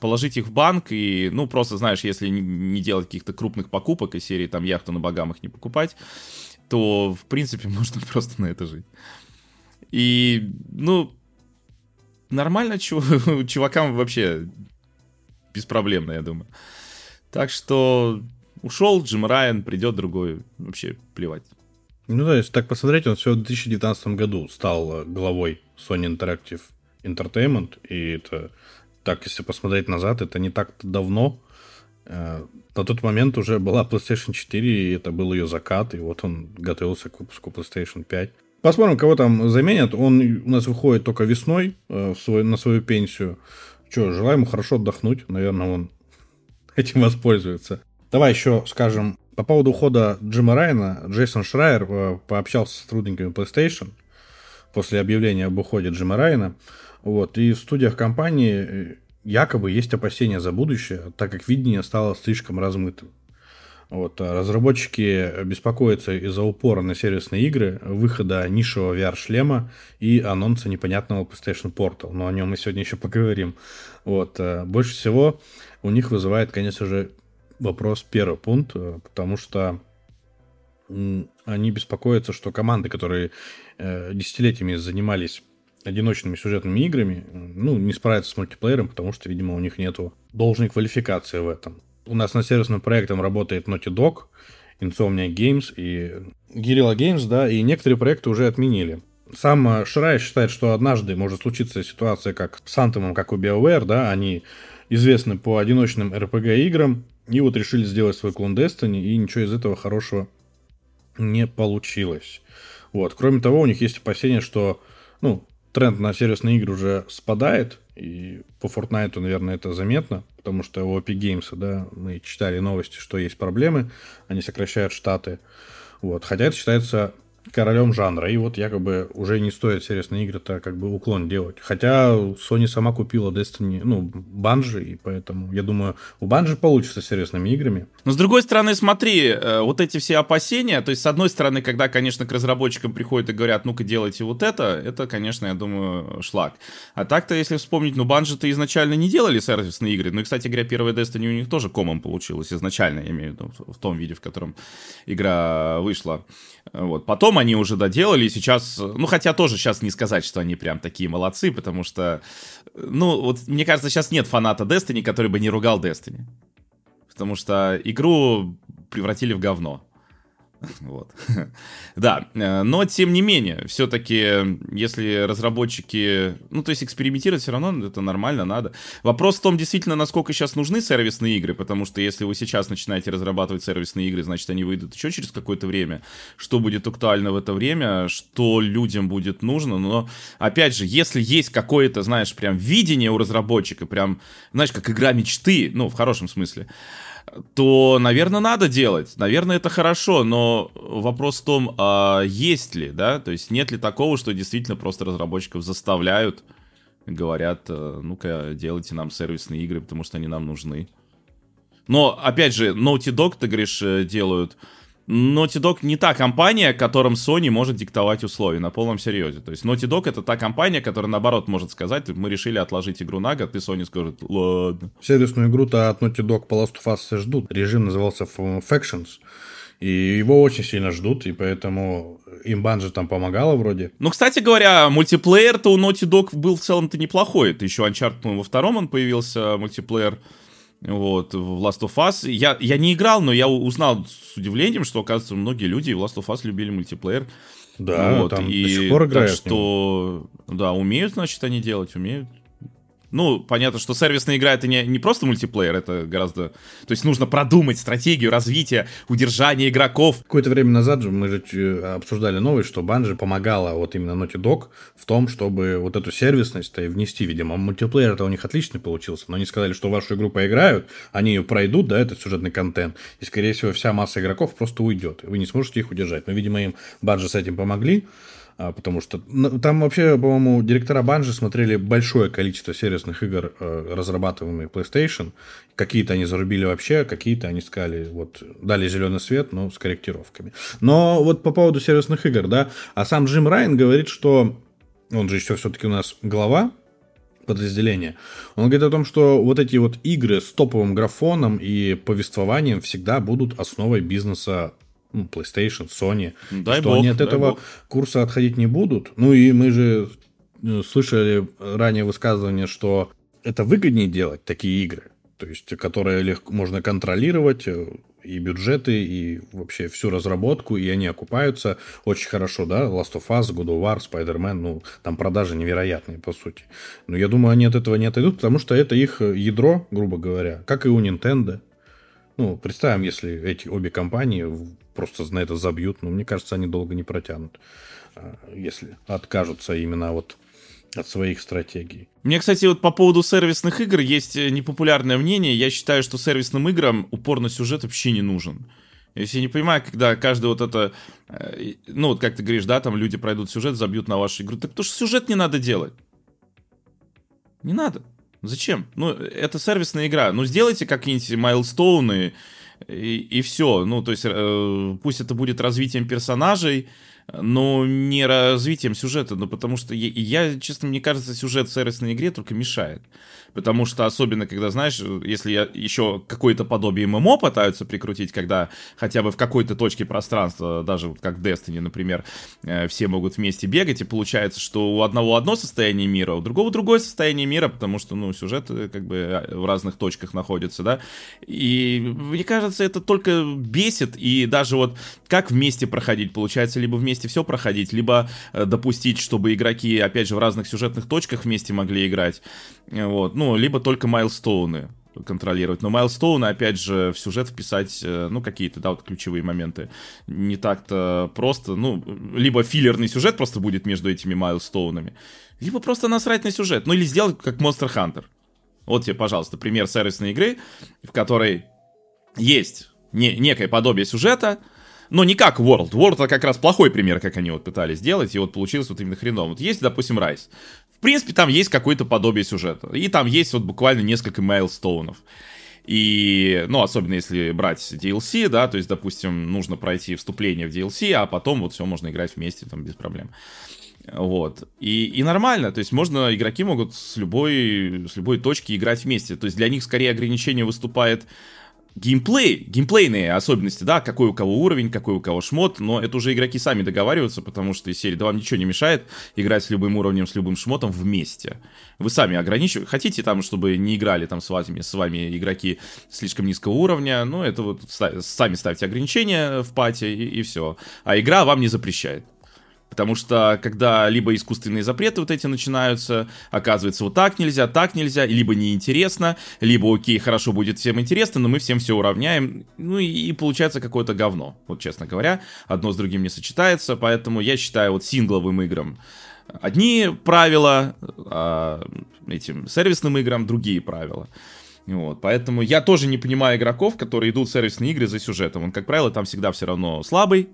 Положить их в банк и, ну, просто, знаешь, если не делать каких-то крупных покупок из серии там яхту на Багамах не покупать, то, в принципе, <laughs> можно просто на это жить. И, ну, нормально чув- <laughs> чувакам вообще беспроблемно, я думаю. Так что ушел Джим Райан, придет другой, вообще плевать. Ну да, если так посмотреть, он все в 2019 году стал главой Sony Interactive Entertainment, и это так, если посмотреть назад, это не так давно. Э, на тот момент уже была PlayStation 4, и это был ее закат, и вот он готовился к выпуску PlayStation 5. Посмотрим, кого там заменят. Он у нас выходит только весной э, свой, на свою пенсию. Че, желаем ему хорошо отдохнуть. Наверное, он <laughs> этим воспользуется. Давай еще скажем по поводу ухода Джима Райана. Джейсон Шрайер э, пообщался с сотрудниками PlayStation после объявления об уходе Джима Райана. Вот, и в студиях компании э, якобы есть опасения за будущее, так как видение стало слишком размытым. Вот, а разработчики беспокоятся из-за упора на сервисные игры, выхода нишевого VR-шлема и анонса непонятного PlayStation Portal. Но о нем мы сегодня еще поговорим. Вот, а больше всего у них вызывает, конечно же, вопрос первый пункт, э, потому что они беспокоятся, что команды, которые э, десятилетиями занимались одиночными сюжетными играми, ну, не справятся с мультиплеером, потому что, видимо, у них нету должной квалификации в этом. У нас над сервисным проектом работает Naughty Dog, Insomnia Games и Guerrilla Games, да, и некоторые проекты уже отменили. Сам Шрай считает, что однажды может случиться ситуация, как с Anthem, как у BioWare, да, они известны по одиночным RPG-играм, и вот решили сделать свой клон Destiny, и ничего из этого хорошего не получилось. Вот. Кроме того, у них есть опасения, что ну, тренд на сервисные игры уже спадает, и по Fortnite, наверное, это заметно, потому что у Epic Games, да, мы читали новости, что есть проблемы, они сокращают штаты. Вот. Хотя это считается королем жанра. И вот якобы уже не стоит серьезные игры-то как бы уклон делать. Хотя Sony сама купила Destiny, ну, Банжи, и поэтому, я думаю, у Банжи получится серьезными играми. Но с другой стороны, смотри, э, вот эти все опасения, то есть с одной стороны, когда, конечно, к разработчикам приходят и говорят, ну-ка делайте вот это, это, конечно, я думаю, шлак. А так-то, если вспомнить, ну, Банжи-то изначально не делали сервисные игры. Ну и, кстати говоря, первая Destiny у них тоже комом получилась изначально, я имею в виду, в том виде, в котором игра вышла. Вот. Потом они уже доделали, и сейчас, ну, хотя тоже сейчас не сказать, что они прям такие молодцы, потому что, ну, вот мне кажется, сейчас нет фаната Destiny, который бы не ругал Destiny. Потому что игру превратили в говно. <laughs> Вот. <laughs> да, э, но тем не менее, все-таки, если разработчики, ну, то есть экспериментировать все равно это нормально, надо. Вопрос в том, действительно, насколько сейчас нужны сервисные игры, потому что если вы сейчас начинаете разрабатывать сервисные игры, значит, они выйдут еще через какое-то время. Что будет актуально в это время, что людям будет нужно, но, опять же, если есть какое-то, знаешь, прям видение у разработчика, прям, знаешь, как игра мечты, ну, в хорошем смысле, то, наверное, надо делать. Наверное, это хорошо, но вопрос в том, а есть ли, да, то есть нет ли такого, что действительно просто разработчиков заставляют, говорят, э, ну-ка, делайте нам сервисные игры, потому что они нам нужны. Но, опять же, Naughty Dog, ты говоришь, э, делают Naughty Dog не та компания, которым Sony может диктовать условия на полном серьезе. То есть Naughty Dog это та компания, которая наоборот может сказать, мы решили отложить игру на год, и Sony скажет, ладно. Сервисную игру-то от Naughty Dog по Last of Us ждут. Режим назывался Factions. И его очень сильно ждут, и поэтому им Банжи там помогала вроде. Ну, кстати говоря, мультиплеер-то у Naughty Dog был в целом-то неплохой. Это еще Uncharted, ну, во втором он появился, мультиплеер вот, в Last of Us. Я, я не играл, но я узнал с удивлением, что, оказывается, многие люди в Last of Us любили мультиплеер. Да, вот, там и до сих пор играют. Так что, да, умеют, значит, они делать, умеют. Ну, понятно, что сервисная игра это не, не просто мультиплеер, это гораздо... То есть нужно продумать стратегию развития, удержания игроков. Какое-то время назад же мы же э, обсуждали новость, что Банжи помогала вот именно Naughty Dog в том, чтобы вот эту сервисность и внести, видимо. Мультиплеер-то у них отличный получился, но они сказали, что вашу игру поиграют, они ее пройдут, да, этот сюжетный контент, и, скорее всего, вся масса игроков просто уйдет, и вы не сможете их удержать. Но, видимо, им Банжи с этим помогли, потому что ну, там вообще, по-моему, директора Банжи смотрели большое количество сервисных игр, э, разрабатываемых PlayStation. Какие-то они зарубили вообще, какие-то они сказали, вот, дали зеленый свет, но с корректировками. Но вот по поводу сервисных игр, да, а сам Джим Райан говорит, что он же еще все-таки у нас глава подразделения. Он говорит о том, что вот эти вот игры с топовым графоном и повествованием всегда будут основой бизнеса ну, PlayStation, Sony, дай что бог, они от этого бог. курса отходить не будут. Ну и мы же э, слышали ранее высказывание, что это выгоднее делать такие игры, то есть которые легко можно контролировать э, и бюджеты, и вообще всю разработку, и они окупаются очень хорошо, да, Last of Us, God of War, Spider-Man, ну, там продажи невероятные, по сути. Но я думаю, они от этого не отойдут, потому что это их ядро, грубо говоря, как и у Nintendo. Ну, представим, если эти обе компании просто на это забьют, но мне кажется, они долго не протянут, а, если откажутся именно вот от своих стратегий. Мне, кстати, вот по поводу сервисных игр есть э, непопулярное мнение. Я считаю, что сервисным играм упор на сюжет вообще не нужен. Если я не понимаю, когда каждый вот это, э, ну вот как ты говоришь, да, там люди пройдут сюжет, забьют на вашу игру, так то что сюжет не надо делать. Не надо. Зачем? Ну, это сервисная игра. Ну, сделайте какие-нибудь майлстоуны, и, и все. Ну, то есть, э, пусть это будет развитием персонажей, но не развитием сюжета, ну, потому что я, я, честно, мне кажется, сюжет в сервисной игре только мешает. Потому что особенно, когда, знаешь, если я еще какое-то подобие ММО пытаются прикрутить, когда хотя бы в какой-то точке пространства, даже вот как Destiny, например, э, все могут вместе бегать, и получается, что у одного одно состояние мира, у другого другое состояние мира, потому что, ну, сюжет э, как бы э, в разных точках находится, да. И мне кажется, это только бесит, и даже вот как вместе проходить, получается, либо вместе все проходить, либо допустить, чтобы игроки, опять же, в разных сюжетных точках вместе могли играть. Вот, ну, либо только майлстоуны контролировать. Но майлстоуны, опять же, в сюжет вписать, э, ну, какие-то, да, вот ключевые моменты не так-то просто. Ну, либо филлерный сюжет просто будет между этими майлстоунами, либо просто насрать на сюжет. Ну, или сделать как Monster Hunter. Вот тебе, пожалуйста, пример сервисной игры, в которой есть не, некое подобие сюжета, но не как World. World это как раз плохой пример, как они вот пытались сделать, и вот получилось вот именно хреново. Вот есть, допустим, Rise принципе, там есть какое-то подобие сюжета. И там есть вот буквально несколько мейлстоунов. И, ну, особенно если брать DLC, да, то есть, допустим, нужно пройти вступление в DLC, а потом вот все можно играть вместе, там, без проблем. Вот. И, и нормально, то есть можно, игроки могут с любой, с любой точки играть вместе. То есть для них скорее ограничение выступает геймплей, геймплейные особенности, да, какой у кого уровень, какой у кого шмот, но это уже игроки сами договариваются, потому что из серии, да вам ничего не мешает играть с любым уровнем, с любым шмотом вместе. Вы сами ограничиваете, хотите там, чтобы не играли там с вами, с вами игроки слишком низкого уровня, ну это вот сами ставьте ограничения в пати и, и все. А игра вам не запрещает. Потому что, когда либо искусственные запреты вот эти начинаются, оказывается, вот так нельзя, так нельзя, либо неинтересно, либо, окей, хорошо, будет всем интересно, но мы всем все уравняем, ну и, и получается какое-то говно, вот честно говоря, одно с другим не сочетается, поэтому я считаю вот сингловым играм одни правила, а этим сервисным играм другие правила. Вот, поэтому я тоже не понимаю игроков, которые идут в сервисные игры за сюжетом. Он, как правило, там всегда все равно слабый,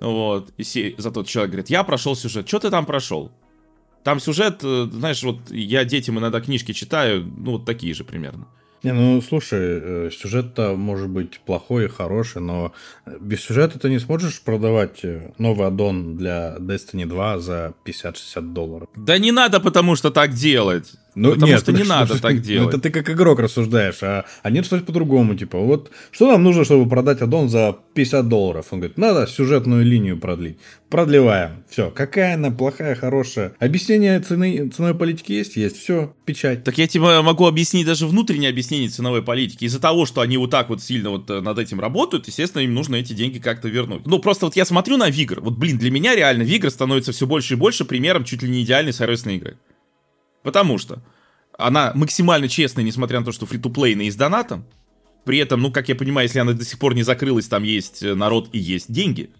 вот. И си... зато человек говорит, я прошел сюжет. Что ты там прошел? Там сюжет, э, знаешь, вот я детям иногда книжки читаю, ну вот такие же примерно. Не, ну слушай, э, сюжет-то может быть плохой и хороший, но без сюжета ты не сможешь продавать э, новый аддон для Destiny 2 за 50-60 долларов. Да не надо, потому что так делать. Ну, Потому нет, что не надо что, так делать. Это ты как игрок рассуждаешь, а, а нет что-то по-другому. Типа, вот что нам нужно, чтобы продать аддон за 50 долларов? Он говорит, надо сюжетную линию продлить. Продлеваем. Все. Какая она плохая, хорошая. Объяснение цены, ценовой политики есть? Есть. Все. Печать. Так я тебе могу объяснить даже внутреннее объяснение ценовой политики. Из-за того, что они вот так вот сильно вот э, над этим работают, естественно, им нужно эти деньги как-то вернуть. Ну, просто вот я смотрю на Вигр. Вот, блин, для меня реально Вигр становится все больше и больше примером чуть ли не идеальной сервисной игры. Потому что она максимально честная, несмотря на то, что фри-то-плейная и с донатом. При этом, ну, как я понимаю, если она до сих пор не закрылась, там есть э, народ и есть деньги.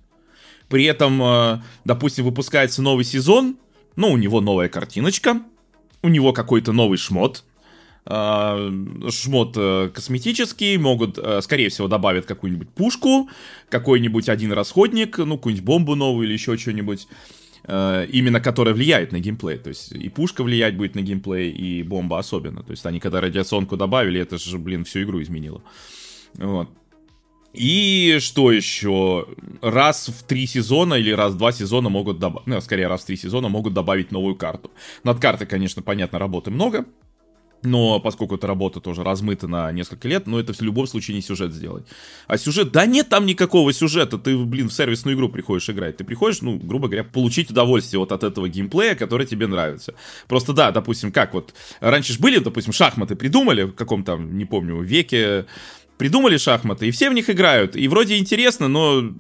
При этом, э, допустим, выпускается новый сезон, ну, у него новая картиночка, у него какой-то новый шмот, э, шмот косметический, могут, скорее всего, добавят какую-нибудь пушку, какой-нибудь один расходник, ну, какую-нибудь бомбу новую или еще что-нибудь. Э, именно которая влияет на геймплей. То есть и пушка влиять будет на геймплей, и бомба особенно. То есть они когда радиационку добавили, это же, блин, всю игру изменило. Вот. И что еще? Раз в три сезона или раз в два сезона могут добавить, ну, скорее раз в три сезона могут добавить новую карту. Над картой, конечно, понятно, работы много, но поскольку эта работа тоже размыта на несколько лет, но это в любом случае не сюжет сделать. А сюжет, да нет там никакого сюжета, ты, блин, в сервисную игру приходишь играть. Ты приходишь, ну, грубо говоря, получить удовольствие вот от этого геймплея, который тебе нравится. Просто да, допустим, как вот, раньше же были, допустим, шахматы придумали в каком-то, не помню, веке, придумали шахматы, и все в них играют. И вроде интересно, но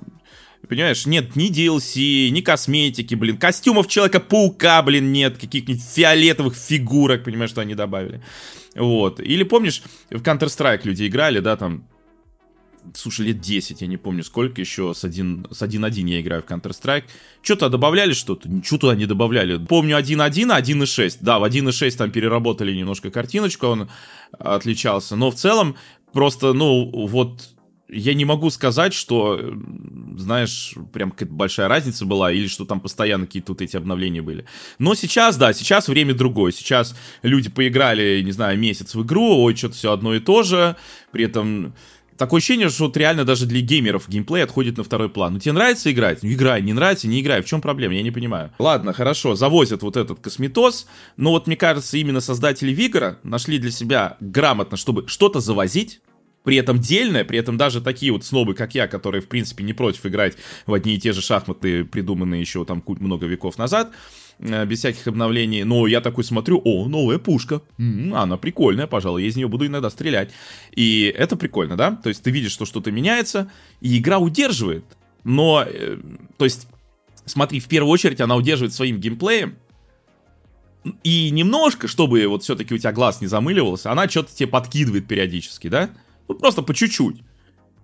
Понимаешь, нет ни DLC, ни косметики, блин. Костюмов Человека-паука, блин, нет. Каких-нибудь фиолетовых фигурок, понимаешь, что они добавили. Вот. Или помнишь, в Counter-Strike люди играли, да, там, слушай, лет 10, я не помню сколько еще, с 1.1 с 1 я играю в Counter-Strike. Что-то добавляли что-то? Ничего туда не добавляли. Помню 1.1, 1.6. Да, в 1.6 там переработали немножко картиночку, он отличался. Но в целом, просто, ну, вот я не могу сказать, что, знаешь, прям какая-то большая разница была, или что там постоянно какие-то вот эти обновления были. Но сейчас, да, сейчас время другое. Сейчас люди поиграли, не знаю, месяц в игру, ой, что-то все одно и то же, при этом... Такое ощущение, что вот реально даже для геймеров геймплей отходит на второй план. Ну тебе нравится играть? Ну играй, не нравится, не играй. В чем проблема? Я не понимаю. Ладно, хорошо, завозят вот этот косметоз, но вот мне кажется, именно создатели Вигора нашли для себя грамотно, чтобы что-то завозить, при этом дельное, при этом даже такие вот снобы, как я, которые, в принципе, не против играть в одни и те же шахматы, придуманные еще там много веков назад, э, без всяких обновлений. Но я такой смотрю, о, новая пушка. М-м, она прикольная, пожалуй, я из нее буду иногда стрелять. И это прикольно, да? То есть ты видишь, что что-то меняется, и игра удерживает. Но, э, то есть, смотри, в первую очередь она удерживает своим геймплеем, и немножко, чтобы вот все-таки у тебя глаз не замыливался, она что-то тебе подкидывает периодически, да? Ну, просто по чуть-чуть.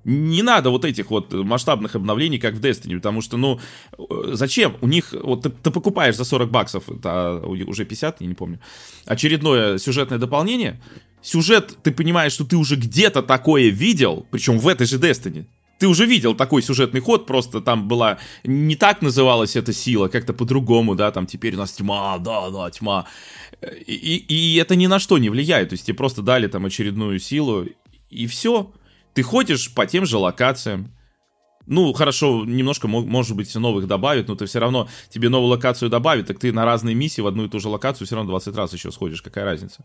Не надо вот этих вот масштабных обновлений, как в Destiny, потому что, ну, э, зачем? У них, вот ты, ты покупаешь за 40 баксов, это уже 50, я не помню, очередное сюжетное дополнение, сюжет, ты понимаешь, что ты уже где-то такое видел, причем в этой же Destiny, ты уже видел такой сюжетный ход, просто там была, не так называлась эта сила, как-то по-другому, да, там теперь у нас тьма, да, да, тьма. И, и, и это ни на что не влияет, то есть тебе просто дали там очередную силу, и все. Ты ходишь по тем же локациям. Ну, хорошо, немножко, может быть, новых добавят, но ты все равно, тебе новую локацию добавят, так ты на разные миссии в одну и ту же локацию все равно 20 раз еще сходишь, какая разница?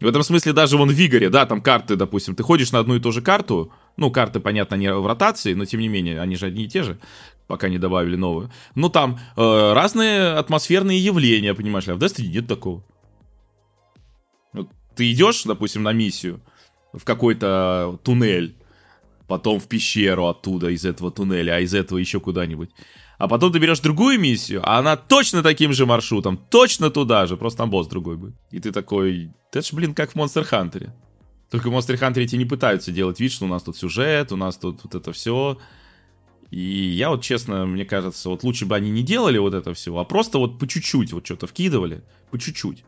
В этом смысле даже вон в Вигоре, да, там карты, допустим, ты ходишь на одну и ту же карту, ну, карты, понятно, не в ротации, но тем не менее, они же одни и те же, пока не добавили новые. Ну, там э, разные атмосферные явления, понимаешь а в Destiny нет такого. Вот ты идешь, допустим, на миссию, в какой-то туннель, потом в пещеру оттуда, из этого туннеля, а из этого еще куда-нибудь. А потом ты берешь другую миссию, а она точно таким же маршрутом, точно туда же, просто там босс другой будет. И ты такой, это ж, блин, как в Monster Hunter. Только в Monster Hunter эти не пытаются делать вид, что у нас тут сюжет, у нас тут вот это все. И я вот честно, мне кажется, вот лучше бы они не делали вот это все, а просто вот по чуть-чуть вот что-то вкидывали, по чуть-чуть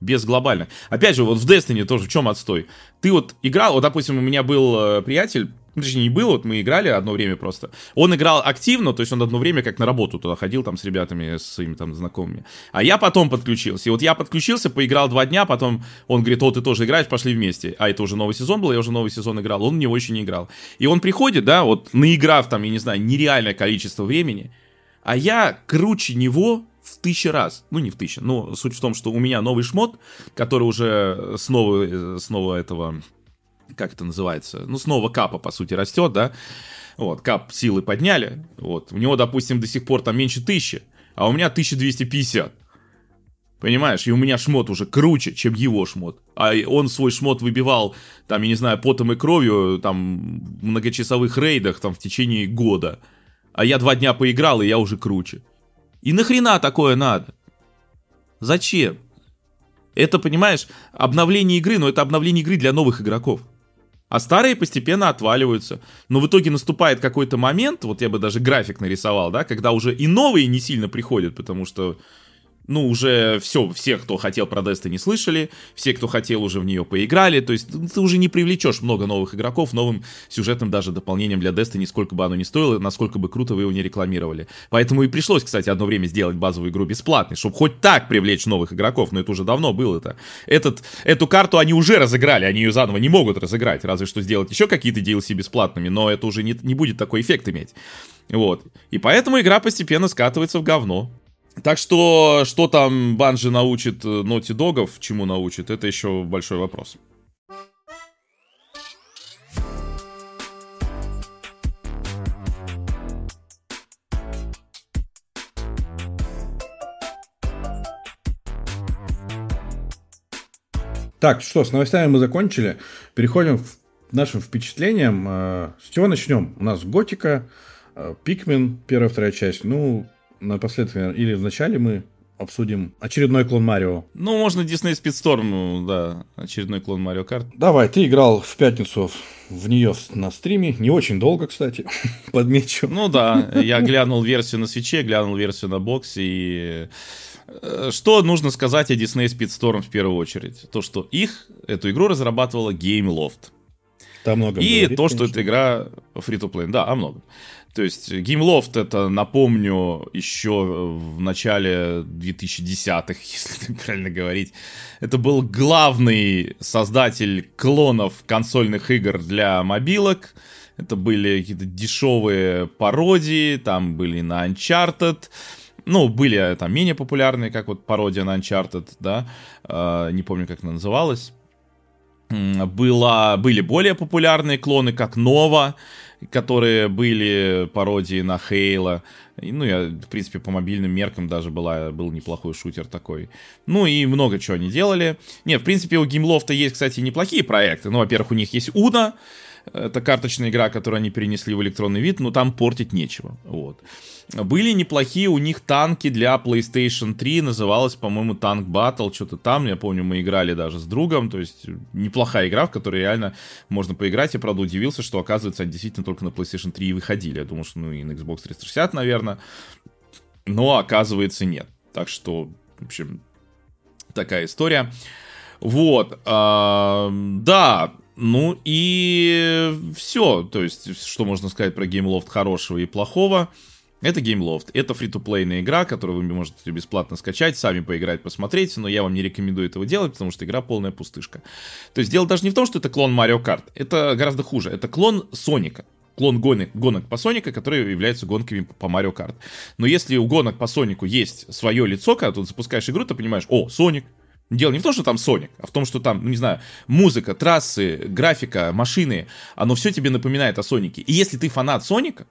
без глобальных. Опять же, вот в Destiny тоже в чем отстой? Ты вот играл, вот, допустим, у меня был э, приятель, ну, точнее, не был, вот мы играли одно время просто. Он играл активно, то есть он одно время как на работу туда ходил там с ребятами, с своими там знакомыми. А я потом подключился. И вот я подключился, поиграл два дня, потом он говорит, о, ты тоже играешь, пошли вместе. А это уже новый сезон был, я уже новый сезон играл, он него еще не играл. И он приходит, да, вот наиграв там, я не знаю, нереальное количество времени, а я круче него тысячи раз. Ну, не в тысячи, но суть в том, что у меня новый шмот, который уже снова, снова этого, как это называется, ну, снова капа, по сути, растет, да, вот, кап силы подняли, вот, у него, допустим, до сих пор там меньше тысячи, а у меня 1250. Понимаешь, и у меня шмот уже круче, чем его шмот. А он свой шмот выбивал, там, я не знаю, потом и кровью, там, в многочасовых рейдах, там, в течение года. А я два дня поиграл, и я уже круче. И нахрена такое надо? Зачем? Это, понимаешь, обновление игры, но это обновление игры для новых игроков. А старые постепенно отваливаются. Но в итоге наступает какой-то момент, вот я бы даже график нарисовал, да, когда уже и новые не сильно приходят, потому что ну, уже все, все, кто хотел про Destiny, слышали, все, кто хотел, уже в нее поиграли, то есть ты уже не привлечешь много новых игроков новым сюжетным даже дополнением для Destiny, сколько бы оно ни стоило, насколько бы круто вы его не рекламировали. Поэтому и пришлось, кстати, одно время сделать базовую игру бесплатной, чтобы хоть так привлечь новых игроков, но это уже давно было-то. Этот, эту карту они уже разыграли, они ее заново не могут разыграть, разве что сделать еще какие-то DLC бесплатными, но это уже не, не будет такой эффект иметь. Вот. И поэтому игра постепенно скатывается в говно. Так что, что там Банжи научит Ноти э, Догов, чему научит, это еще большой вопрос. Так, что, с новостями мы закончили. Переходим к нашим впечатлениям. Э, с чего начнем? У нас Готика, э, Пикмен, первая, вторая часть. Ну, напоследок, или вначале мы обсудим очередной клон Марио. Ну, можно Disney Speedstorm, ну, да, очередной клон Марио Карт. Давай, ты играл в пятницу в нее на стриме, не очень долго, кстати, <laughs> подмечу. Ну да, я глянул версию на свече, глянул версию на боксе и... Э, что нужно сказать о Disney Speedstorm в первую очередь? То, что их, эту игру разрабатывала Gameloft. Там много И говорит, то, что эта игра free-to-play. Да, о многом. То есть Gameloft это, напомню, еще в начале 2010-х, <laughs> если так правильно говорить. Это был главный создатель клонов консольных игр для мобилок. Это были какие-то дешевые пародии, там были на Uncharted. Ну, были там менее популярные, как вот пародия на Uncharted, да. Э, не помню, как она называлась. Была, были более популярные клоны, как Nova которые были пародии на Хейла. Ну, я, в принципе, по мобильным меркам даже была, был неплохой шутер такой. Ну, и много чего они делали. Не, в принципе, у Геймлофта есть, кстати, неплохие проекты. Ну, во-первых, у них есть Уна, это карточная игра, которую они перенесли в электронный вид, но там портить нечего. Вот. Были неплохие у них танки для PlayStation 3, называлась, по-моему, Tank Battle, что-то там, я помню, мы играли даже с другом, то есть неплохая игра, в которой реально можно поиграть. Я, правда, удивился, что, оказывается, они действительно только на PlayStation 3 и выходили. Я думал, что, ну, и на Xbox 360, наверное, но, оказывается, нет. Так что, в общем, такая история. Вот, а, да, ну и все, то есть, что можно сказать про GameLoft хорошего и плохого. Это GameLoft. Это фри-то-плейная игра, которую вы можете бесплатно скачать, сами поиграть, посмотреть, но я вам не рекомендую этого делать, потому что игра полная пустышка. То есть дело даже не в том, что это клон Mario Kart. Это гораздо хуже. Это клон Соника клон гонок, гонок по Соника, которые являются гонками по Марио Карт. Но если у гонок по Сонику есть свое лицо, когда ты запускаешь игру, ты понимаешь, о, Соник. Дело не в том, что там Соник, а в том, что там, ну не знаю, музыка, трассы, графика, машины, оно все тебе напоминает о Сонике. И если ты фанат Соника,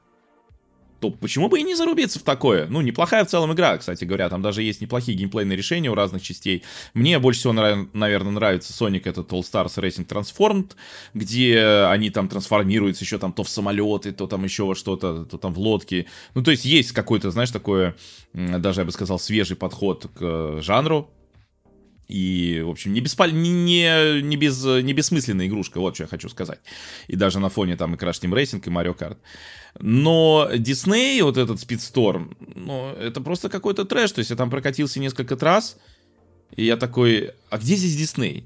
то почему бы и не зарубиться в такое? Ну, неплохая в целом игра, кстати говоря, там даже есть неплохие геймплейные решения у разных частей. Мне больше всего, наверное, нравится Sonic, это All Stars Racing Transformed, где они там трансформируются еще там то в самолеты, то там еще во что-то, то там в лодки. Ну, то есть есть какой-то, знаешь, такое, даже, я бы сказал, свежий подход к жанру, и, в общем, не, беспол... не, не, без... не бессмысленная игрушка, вот что я хочу сказать. И даже на фоне там и Crash Team Racing, и Mario Kart. Но Disney, вот этот Speedstorm, ну, это просто какой-то трэш. То есть я там прокатился несколько раз, и я такой, а где здесь Disney?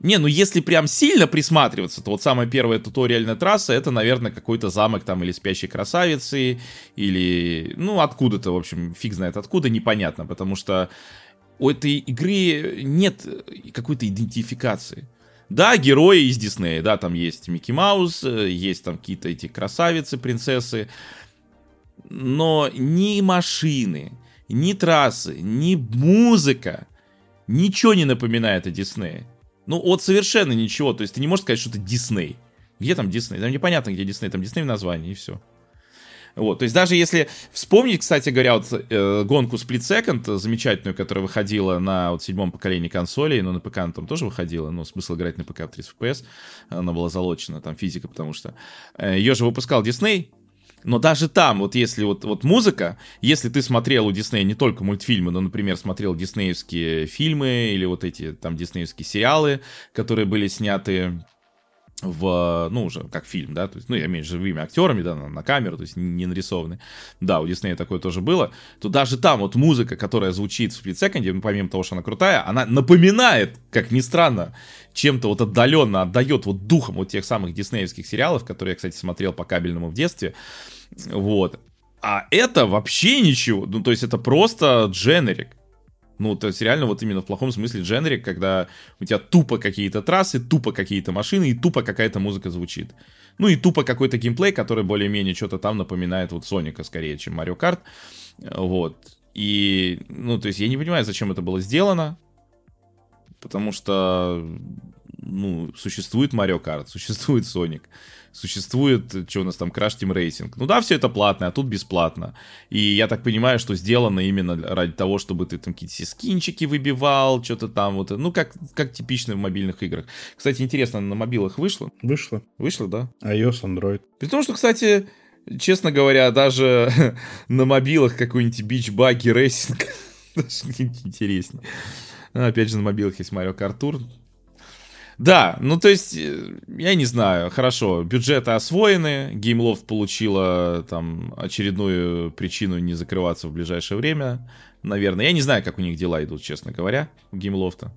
Не, ну если прям сильно присматриваться, то вот самая первая туториальная трасса, это, наверное, какой-то замок там или спящей красавицы, или, ну, откуда-то, в общем, фиг знает откуда, непонятно, потому что у этой игры нет какой-то идентификации. Да, герои из Диснея, да, там есть Микки Маус, есть там какие-то эти красавицы, принцессы, но ни машины, ни трассы, ни музыка, ничего не напоминает о Диснее. Ну, вот совершенно ничего, то есть ты не можешь сказать, что это Дисней. Где там Дисней? Там непонятно, где Дисней, там Дисней в названии, и все. Вот, то есть даже если вспомнить, кстати говоря, вот э, гонку Split Second, замечательную, которая выходила на вот, седьмом поколении консолей, но на ПК она там тоже выходила, но смысл играть на ПК в 30 FPS, она была залочена, там физика, потому что э, ее же выпускал Disney, Но даже там, вот если вот, вот музыка, если ты смотрел у Диснея не только мультфильмы, но, например, смотрел диснеевские фильмы или вот эти там диснеевские сериалы, которые были сняты в, ну, уже как фильм, да, то есть, ну, я имею в виду живыми актерами, да, на, на камеру, то есть не нарисованы. Да, у Диснея такое тоже было. То даже там вот музыка, которая звучит в Second, помимо того, что она крутая, она напоминает, как ни странно, чем-то вот отдаленно отдает вот духом вот тех самых диснеевских сериалов, которые я, кстати, смотрел по кабельному в детстве. Вот. А это вообще ничего. Ну, то есть это просто дженерик. Ну, то есть реально вот именно в плохом смысле дженерик, когда у тебя тупо какие-то трассы, тупо какие-то машины и тупо какая-то музыка звучит. Ну и тупо какой-то геймплей, который более-менее что-то там напоминает вот Соника скорее, чем Mario Kart. Вот. И, ну, то есть я не понимаю, зачем это было сделано, потому что, ну, существует Mario Kart, существует Sonic существует, что у нас там, Crash Team Racing. Ну да, все это платно, а тут бесплатно. И я так понимаю, что сделано именно ради того, чтобы ты там какие-то скинчики выбивал, что-то там вот, ну как, как типично в мобильных играх. Кстати, интересно, на мобилах вышло? Вышло. Вышло, да? iOS, Android. При том, что, кстати, честно говоря, даже <laughs> на мобилах какой-нибудь Buggy Racing <laughs> даже интереснее. Опять же, на мобилах есть Kart Tour, да, ну то есть, э, я не знаю, хорошо, бюджеты освоены, GameLoft получила там очередную причину не закрываться в ближайшее время, наверное. Я не знаю, как у них дела идут, честно говоря, у GameLoft.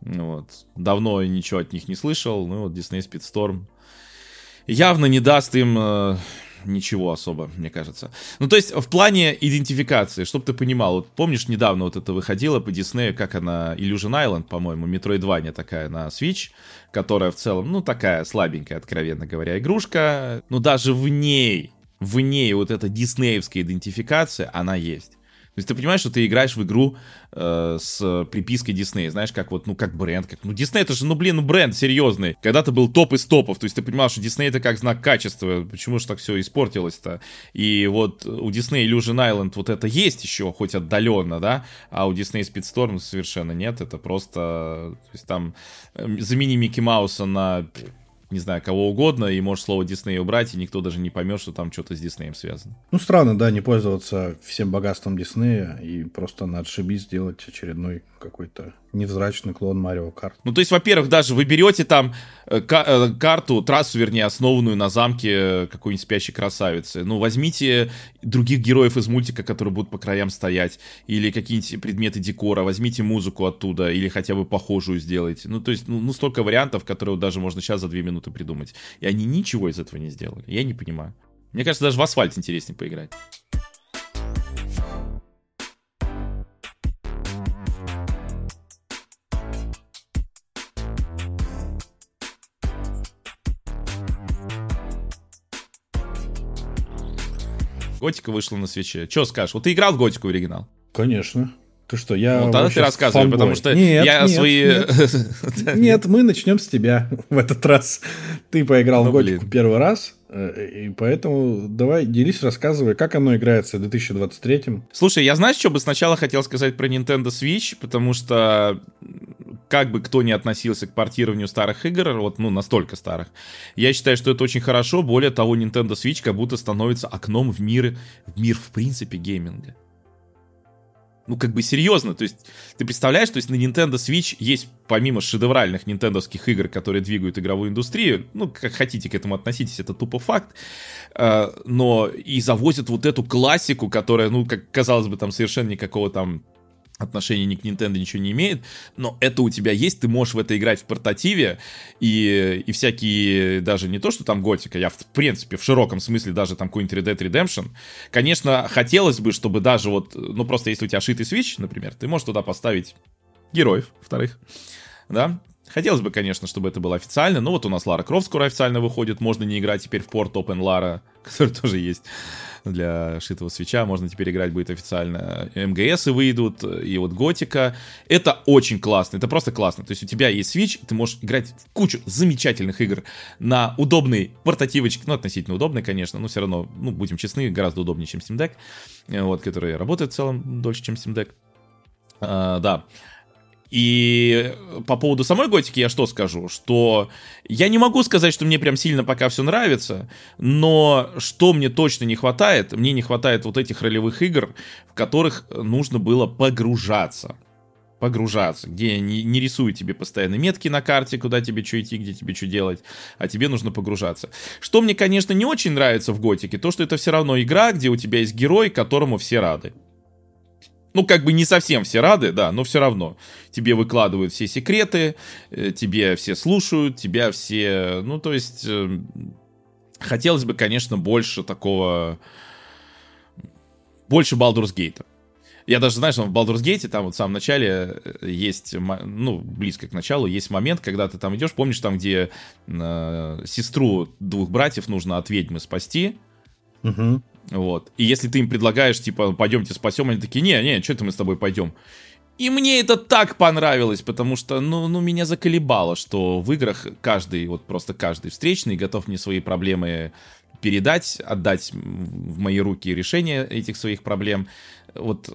Вот. Давно ничего от них не слышал, ну вот Disney Speedstorm явно не даст им э, ничего особо, мне кажется. Ну, то есть, в плане идентификации, чтобы ты понимал, вот помнишь, недавно вот это выходило по Диснею, как она, Illusion Island, по-моему, Metroidvania такая на Switch, которая в целом, ну, такая слабенькая, откровенно говоря, игрушка, но даже в ней, в ней вот эта диснеевская идентификация, она есть. То есть ты понимаешь, что ты играешь в игру э, с припиской Disney, знаешь, как вот, ну, как бренд, как, ну, Disney это же, ну, блин, ну, бренд серьезный. Когда-то был топ из топов, то есть ты понимал, что Disney это как знак качества, почему же так все испортилось-то? И вот у Disney Illusion Island вот это есть еще, хоть отдаленно, да, а у Disney Speedstorm совершенно нет, это просто, то есть там э, замени Микки Мауса на не знаю, кого угодно, и можешь слово Дисней убрать, и никто даже не поймет, что там что-то с Диснеем связано. Ну, странно, да, не пользоваться всем богатством Диснея и просто на отшибись сделать очередной какой-то невзрачный клон Марио Карт. Ну, то есть, во-первых, даже вы берете там э, э, карту, трассу, вернее, основанную на замке э, какой-нибудь спящей красавицы. Ну, возьмите других героев из мультика, которые будут по краям стоять, или какие-нибудь предметы декора, возьмите музыку оттуда, или хотя бы похожую сделайте. Ну, то есть, ну, ну столько вариантов, которые даже можно сейчас за две минуты придумать. И они ничего из этого не сделали. Я не понимаю. Мне кажется, даже в асфальт интереснее поиграть. Готика вышла на свече. Че скажешь? Вот ты играл в Готику оригинал? Конечно. Ты что, я Ну, тогда ты рассказывай, фанбой. потому что нет, я нет, свои... Нет. <laughs> нет, мы начнем с тебя <laughs> в этот раз. Ты поиграл ну, в Готику блин. первый раз, э, и поэтому давай делись, рассказывай, как оно играется в 2023 Слушай, я знаешь, что бы сначала хотел сказать про Nintendo Switch, потому что как бы кто ни относился к портированию старых игр, вот, ну, настолько старых, я считаю, что это очень хорошо. Более того, Nintendo Switch как будто становится окном в мир, в мир, в принципе, гейминга. Ну, как бы серьезно, то есть, ты представляешь, то есть на Nintendo Switch есть, помимо шедевральных нинтендовских игр, которые двигают игровую индустрию, ну, как хотите к этому относитесь, это тупо факт, э, но и завозят вот эту классику, которая, ну, как казалось бы, там совершенно никакого там отношения ни к Nintendo ничего не имеет, но это у тебя есть, ты можешь в это играть в портативе, и, и всякие, даже не то, что там готика, я в принципе в широком смысле даже там какой-нибудь Red Dead Redemption, конечно, хотелось бы, чтобы даже вот, ну просто если у тебя шитый Switch, например, ты можешь туда поставить героев, вторых, да, Хотелось бы, конечно, чтобы это было официально, но вот у нас Лара Крофт скоро официально выходит, можно не играть теперь в порт Open Lara, <laughs> который тоже есть для шитого свеча, можно теперь играть будет официально. МГСы выйдут, и вот Готика. Это очень классно, это просто классно. То есть у тебя есть Switch, ты можешь играть в кучу замечательных игр на удобный портативочке, ну, относительно удобный, конечно, но все равно, ну, будем честны, гораздо удобнее, чем Steam Deck, вот, который работает в целом дольше, чем Steam Deck. А, да. И по поводу самой готики я что скажу? Что я не могу сказать, что мне прям сильно пока все нравится, но что мне точно не хватает, мне не хватает вот этих ролевых игр, в которых нужно было погружаться. Погружаться, где не, не рисуют тебе постоянно метки на карте, куда тебе что идти, где тебе что делать, а тебе нужно погружаться. Что мне, конечно, не очень нравится в Готике, то, что это все равно игра, где у тебя есть герой, которому все рады. Ну, как бы не совсем все рады, да, но все равно. Тебе выкладывают все секреты, э, тебе все слушают, тебя все... Ну, то есть... Э, хотелось бы, конечно, больше такого... Больше Baldur's Gate. Я даже, знаешь, в Baldur's Gate, там вот в самом начале э, есть, ну, близко к началу, есть момент, когда ты там идешь, помнишь, там, где э, сестру двух братьев нужно от ведьмы спасти, Угу. Вот. И если ты им предлагаешь, типа, пойдемте спасем, они такие, не, не, что это мы с тобой пойдем? И мне это так понравилось, потому что, ну, ну, меня заколебало, что в играх каждый, вот просто каждый встречный готов мне свои проблемы передать, отдать в мои руки решение этих своих проблем. Вот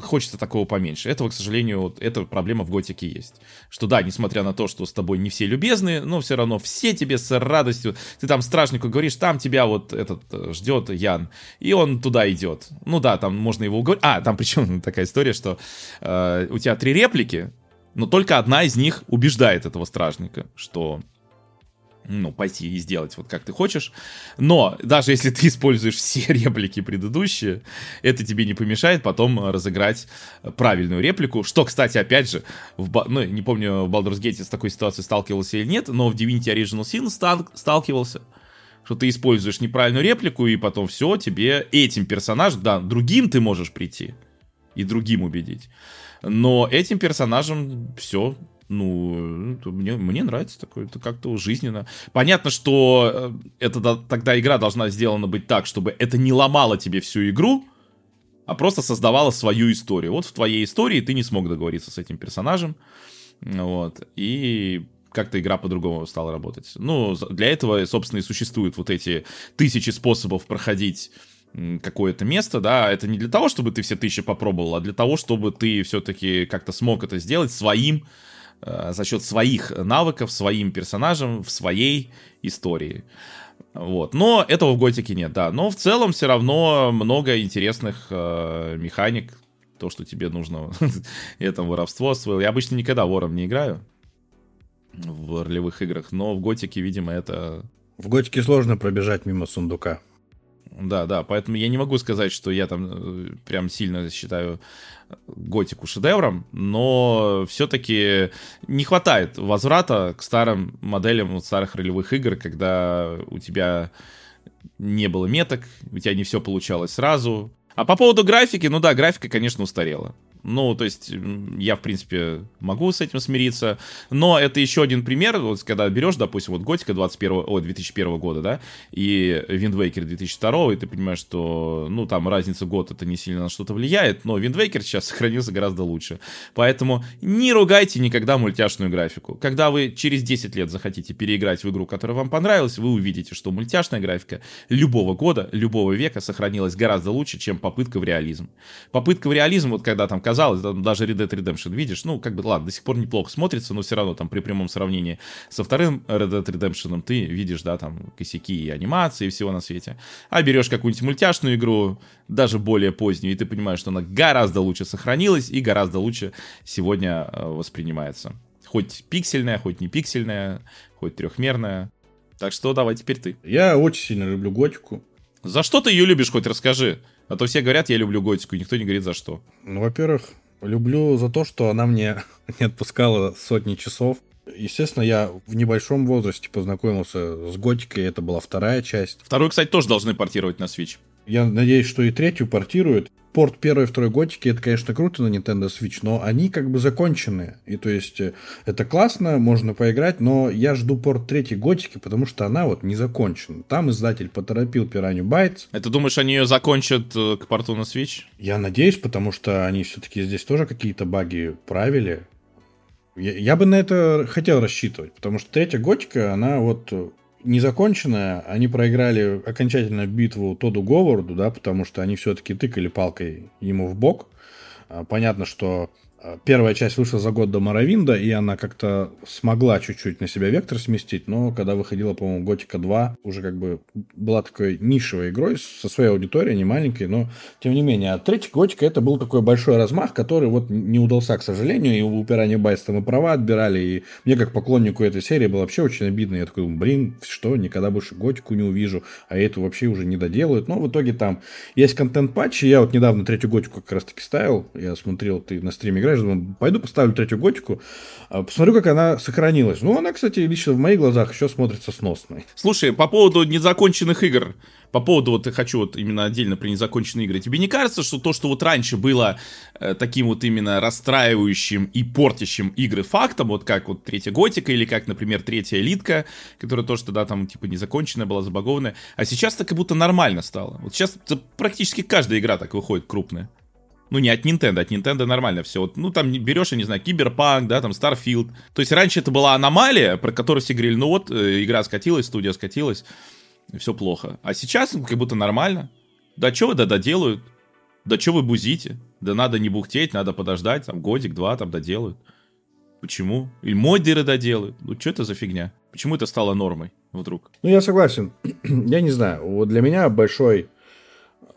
хочется такого поменьше. Этого, к сожалению, вот эта проблема в Готике есть. Что да, несмотря на то, что с тобой не все любезны, но все равно все тебе с радостью... Ты там стражнику говоришь, там тебя вот этот э, ждет Ян, и он туда идет. Ну да, там можно его уговорить. А, там причем <laughs> такая история, что э, у тебя три реплики, но только одна из них убеждает этого стражника, что ну, пойти и сделать вот как ты хочешь. Но даже если ты используешь все <laughs> реплики предыдущие, это тебе не помешает потом разыграть правильную реплику. Что, кстати, опять же, в, ну, не помню, в Baldur's Gate с такой ситуацией сталкивался или нет, но в Divinity Original Sin стал, сталкивался. Что ты используешь неправильную реплику, и потом все, тебе этим персонажем, да, другим ты можешь прийти и другим убедить. Но этим персонажем все, ну, мне, мне нравится такое, это как-то жизненно. Понятно, что э, это тогда игра должна сделана быть так, чтобы это не ломало тебе всю игру, а просто создавала свою историю. Вот в твоей истории ты не смог договориться с этим персонажем, вот, и как-то игра по-другому стала работать. Ну, для этого, собственно, и существуют вот эти тысячи способов проходить какое-то место, да, это не для того, чтобы ты все тысячи попробовал, а для того, чтобы ты все-таки как-то смог это сделать своим Э, за счет своих навыков, своим персонажем, в своей истории. Вот. Но этого в Готике нет, да. Но в целом все равно много интересных э, механик. То, что тебе нужно, <laughs> это воровство освоил. Я обычно никогда вором не играю в ролевых играх, но в Готике, видимо, это... В Готике сложно пробежать мимо сундука. Да, да, поэтому я не могу сказать, что я там э, прям сильно считаю готику шедевром, но все-таки не хватает возврата к старым моделям вот старых ролевых игр, когда у тебя не было меток, у тебя не все получалось сразу. А по поводу графики, ну да, графика, конечно, устарела. Ну, то есть, я, в принципе, могу с этим смириться. Но это еще один пример, вот когда берешь, допустим, вот Готика 21, о, 2001 года, да, и Waker 2002, и ты понимаешь, что, ну, там разница год это не сильно на что-то влияет, но Waker сейчас <laughs> сохранился гораздо лучше. Поэтому не ругайте никогда мультяшную графику. Когда вы через 10 лет захотите переиграть в игру, которая вам понравилась, вы увидите, что мультяшная графика любого года, любого века сохранилась гораздо лучше, чем попытка в реализм. Попытка в реализм, вот когда там казалось, даже Red Dead Redemption, видишь, ну, как бы, ладно, до сих пор неплохо смотрится, но все равно там при прямом сравнении со вторым Red Dead Redemption ты видишь, да, там косяки и анимации и всего на свете. А берешь какую-нибудь мультяшную игру, даже более позднюю, и ты понимаешь, что она гораздо лучше сохранилась и гораздо лучше сегодня э, воспринимается. Хоть пиксельная, хоть не пиксельная, хоть трехмерная. Так что давай теперь ты. Я очень сильно люблю готику. За что ты ее любишь, хоть расскажи? А то все говорят, я люблю готику, и никто не говорит за что. Ну, во-первых, люблю за то, что она мне <laughs> не отпускала сотни часов. Естественно, я в небольшом возрасте познакомился с готикой, это была вторая часть. Вторую, кстати, тоже должны портировать на Switch. Я надеюсь, что и третью портируют. Порт первой и второй готики, это, конечно, круто на Nintendo Switch, но они как бы закончены. И то есть э, это классно, можно поиграть, но я жду порт третьей готики, потому что она вот не закончена. Там издатель поторопил Piranha Bytes. Это думаешь, они ее закончат э, к порту на Switch? Я надеюсь, потому что они все-таки здесь тоже какие-то баги правили. Я, я бы на это хотел рассчитывать, потому что третья готика, она вот незаконченная, они проиграли окончательно битву Тоду Говарду, да, потому что они все-таки тыкали палкой ему в бок. А, понятно, что первая часть вышла за год до Моровинда, и она как-то смогла чуть-чуть на себя вектор сместить, но когда выходила, по-моему, Готика 2, уже как бы была такой нишевой игрой со своей аудиторией, не маленькой, но тем не менее. А третья Готика это был такой большой размах, который вот не удался, к сожалению, и у Пирани Байс там и права отбирали, и мне как поклоннику этой серии было вообще очень обидно. Я такой, блин, что, никогда больше Готику не увижу, а эту вообще уже не доделают. Но в итоге там есть контент-патчи, я вот недавно третью Готику как раз таки ставил, я смотрел, ты на стриме играешь, думаю, пойду поставлю третью готику, а, посмотрю, как она сохранилась. Ну, она, кстати, лично в моих глазах еще смотрится сносной. Слушай, по поводу незаконченных игр, по поводу, вот хочу вот именно отдельно про незаконченные игры, тебе не кажется, что то, что вот раньше было э, таким вот именно расстраивающим и портящим игры фактом, вот как вот третья Готика или как, например, третья Элитка, которая тоже тогда там типа незаконченная была, забагованная, а сейчас так как будто нормально стало. Вот сейчас практически каждая игра так выходит крупная. Ну, не от Nintendo, от Nintendo нормально все. Вот, ну, там берешь, я не знаю, Киберпанк, да, там Starfield. То есть раньше это была аномалия, про которую все говорили, ну вот, э, игра скатилась, студия скатилась, все плохо. А сейчас ну, как будто нормально. Да что вы, да доделают. Да что вы бузите? Да надо не бухтеть, надо подождать, там, годик-два там доделают. Почему? Или модеры доделают. Ну, что это за фигня? Почему это стало нормой вдруг? Ну, я согласен. <clears throat> я не знаю. Вот для меня большой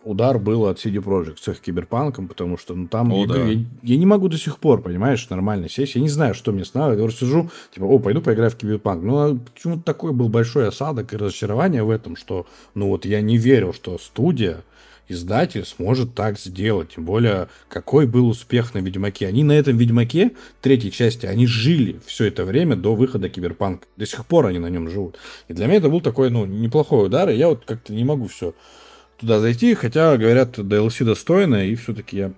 удар был от CD Projekt с их киберпанком, потому что ну, там о, да. я, я не могу до сих пор, понимаешь, нормально сесть. Я не знаю, что мне снова. Я сижу, типа, о, пойду поиграю в киберпанк. Ну, а почему-то такой был большой осадок и разочарование в этом, что, ну, вот я не верил, что студия, издатель сможет так сделать. Тем более, какой был успех на Ведьмаке. Они на этом Ведьмаке, третьей части, они жили все это время до выхода Киберпанка. До сих пор они на нем живут. И для меня это был такой, ну, неплохой удар, и я вот как-то не могу все туда зайти, хотя, говорят, DLC достойная, и все-таки я...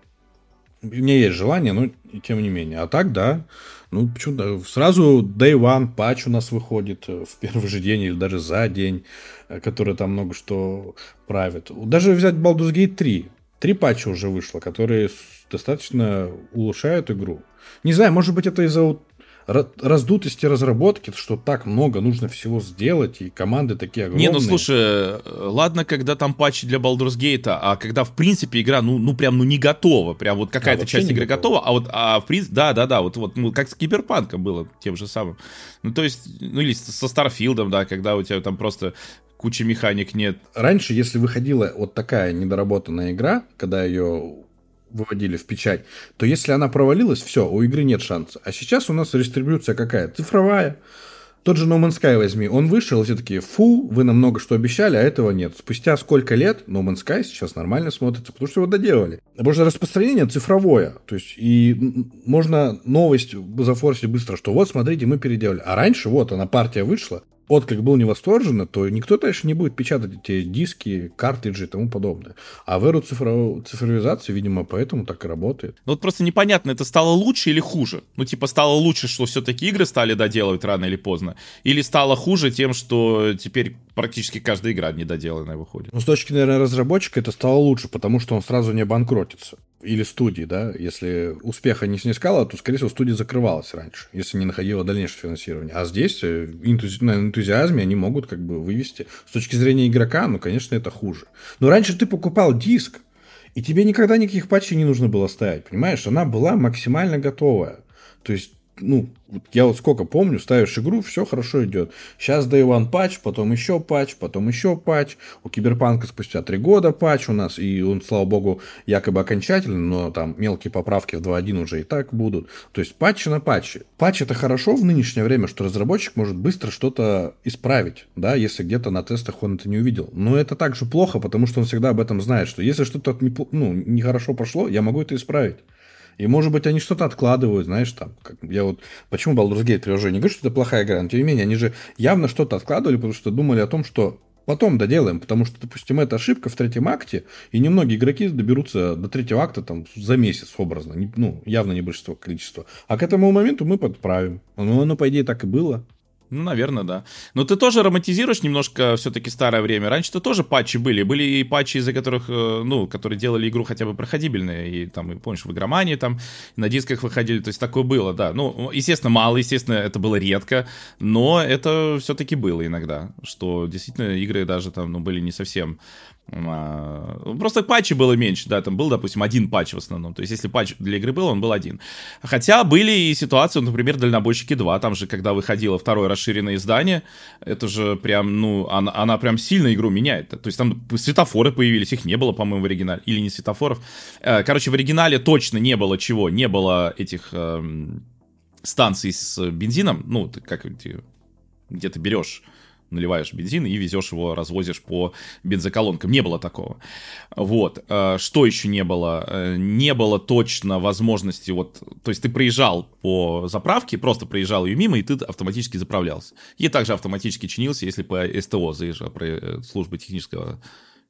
У меня есть желание, но тем не менее. А так, да, ну, почему-то сразу Day One патч у нас выходит э, в первый же день или даже за день, э, который там много что правит. Даже взять Baldur's Gate 3. Три патча уже вышло, которые достаточно улучшают игру. Не знаю, может быть, это из-за раздутости разработки, что так много нужно всего сделать, и команды такие огромные. Не, ну слушай, ладно, когда там патчи для Baldur's Gate, а когда в принципе игра, ну, ну прям, ну не готова, прям вот какая-то а, часть игры готова. готова, а вот, а в принципе, да, да, да, вот, вот, ну, как с Киберпанком было тем же самым. Ну, то есть, ну или со Старфилдом, да, когда у тебя там просто кучи механик нет. Раньше, если выходила вот такая недоработанная игра, когда ее выводили в печать, то если она провалилась, все, у игры нет шанса. А сейчас у нас дистрибьюция какая? Цифровая. Тот же No Man's Sky возьми, он вышел, все такие, фу, вы нам много что обещали, а этого нет. Спустя сколько лет No Man's Sky сейчас нормально смотрится, потому что его доделали. Потому что распространение цифровое, то есть и можно новость зафорсить быстро, что вот, смотрите, мы переделали. А раньше, вот, она партия вышла, отклик был невосторженно, то никто дальше не будет печатать эти диски, картриджи и тому подобное. А в эру цифров... цифровизации, видимо, поэтому так и работает. Ну вот просто непонятно, это стало лучше или хуже? Ну типа стало лучше, что все-таки игры стали доделывать рано или поздно? Или стало хуже тем, что теперь практически каждая игра недоделанная выходит? Ну с точки, наверное, разработчика это стало лучше, потому что он сразу не банкротится или студии, да, если успеха не снискала, то, скорее всего, студия закрывалась раньше, если не находила дальнейшее финансирование. А здесь э, энтузи... на энтузиазме они могут как бы вывести. С точки зрения игрока, ну, конечно, это хуже. Но раньше ты покупал диск, и тебе никогда никаких патчей не нужно было ставить, понимаешь? Она была максимально готовая. То есть ну, я вот сколько помню, ставишь игру, все хорошо идет. Сейчас Day One патч, потом еще патч, потом еще патч. У Киберпанка спустя три года патч у нас, и он, слава богу, якобы окончательный, но там мелкие поправки в 2.1 уже и так будут. То есть патчи на патчи. Патч это хорошо в нынешнее время, что разработчик может быстро что-то исправить, да, если где-то на тестах он это не увидел. Но это также плохо, потому что он всегда об этом знает, что если что-то не, ну, нехорошо пошло, я могу это исправить. И, может быть, они что-то откладывают, знаешь, там. Как, я вот... Почему Baldur's Gate приложение? Не говорю, что это плохая игра, но тем не менее, они же явно что-то откладывали, потому что думали о том, что потом доделаем, потому что, допустим, это ошибка в третьем акте, и немногие игроки доберутся до третьего акта там за месяц образно, ну, явно не большинство количества. А к этому моменту мы подправим. Ну, оно, по идее, так и было. Ну, наверное, да. Но ты тоже романтизируешь немножко все-таки старое время. Раньше-то тоже патчи были. Были и патчи, из-за которых, э, ну, которые делали игру хотя бы проходибельной. И там, помнишь, в игромании там на дисках выходили. То есть такое было, да. Ну, естественно, мало, естественно, это было редко. Но это все-таки было иногда. Что действительно игры даже там, ну, были не совсем просто патчи было меньше, да, там был, допустим, один патч в основном. То есть, если патч для игры был, он был один. Хотя были и ситуации, например, Дальнобойщики 2, там же, когда выходило второе расширенное издание, это же прям, ну, она, она прям сильно игру меняет. То есть, там светофоры появились, их не было, по-моему, в оригинале. Или не светофоров. Э, короче, в оригинале точно не было чего, не было этих эм, станций с бензином, ну, как где ты берешь наливаешь бензин и везешь его, развозишь по бензоколонкам. Не было такого. Вот. Э, что еще не было? Э, не было точно возможности, вот, то есть ты проезжал по заправке, просто проезжал ее мимо, и ты автоматически заправлялся. И также автоматически чинился, если по СТО заезжал, про э, службы технического,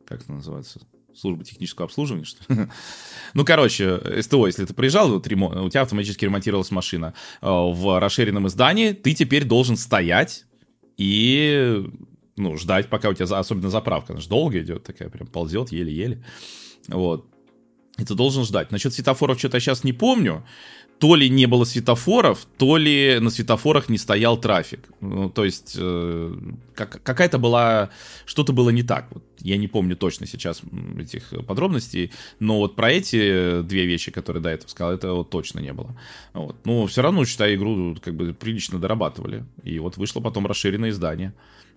как это называется, служба технического обслуживания, что? <laughs> Ну, короче, СТО, если ты приезжал, вот, ремонт, у тебя автоматически ремонтировалась машина в расширенном издании, ты теперь должен стоять и ну, ждать, пока у тебя, особенно заправка, она же долго идет, такая прям ползет еле-еле. Вот. И ты должен ждать. Насчет светофоров что-то я сейчас не помню. То ли не было светофоров, то ли на светофорах не стоял трафик. Ну, то есть э, как, какая-то была... Что-то было не так. Вот, я не помню точно сейчас этих подробностей, но вот про эти две вещи, которые до этого сказал, это вот точно не было. Вот. Но все равно, считай, игру как бы прилично дорабатывали. И вот вышло потом расширенное издание.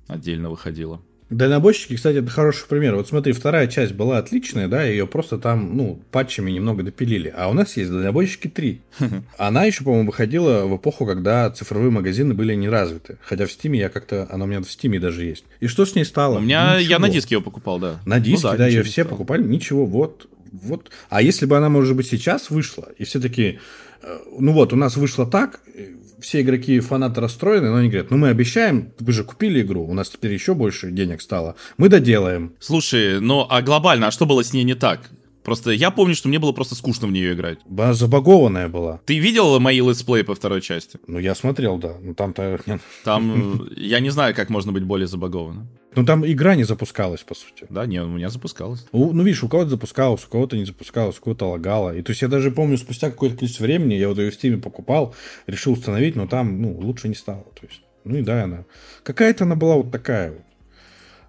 Отдельно выходило. Дальнобойщики, кстати, это хороший пример. Вот смотри, вторая часть была отличная, да, ее просто там, ну, патчами немного допилили. А у нас есть Дальнобойщики 3. <laughs> Она еще, по-моему, выходила в эпоху, когда цифровые магазины были не развиты. Хотя в Стиме я как-то, она у меня в Стиме даже есть. И что с ней стало? У меня, Ничего. я на диске ее покупал, да. На диске, ну, да, да ее все стало. покупали, ничего, вот, вот. А если бы она, может быть, сейчас вышла, и все таки э, ну вот, у нас вышло так, все игроки фанаты расстроены, но они говорят, ну мы обещаем, вы же купили игру, у нас теперь еще больше денег стало, мы доделаем. Слушай, ну а глобально, а что было с ней не так? Просто я помню, что мне было просто скучно в нее играть. Она забагованная была. Ты видел мои летсплей по второй части? Ну, я смотрел, да. Ну, там-то... <laughs> Там... Я не знаю, как можно быть более забагованным. Ну, там игра не запускалась, по сути. Да, не, у меня запускалась. У, ну, видишь, у кого-то запускалась, у кого-то не запускалась, у кого-то лагала. И то есть я даже помню, спустя какое-то количество времени я вот ее в Steam покупал, решил установить, но там, ну, лучше не стало. То есть, ну и да, она... Какая-то она была вот такая вот.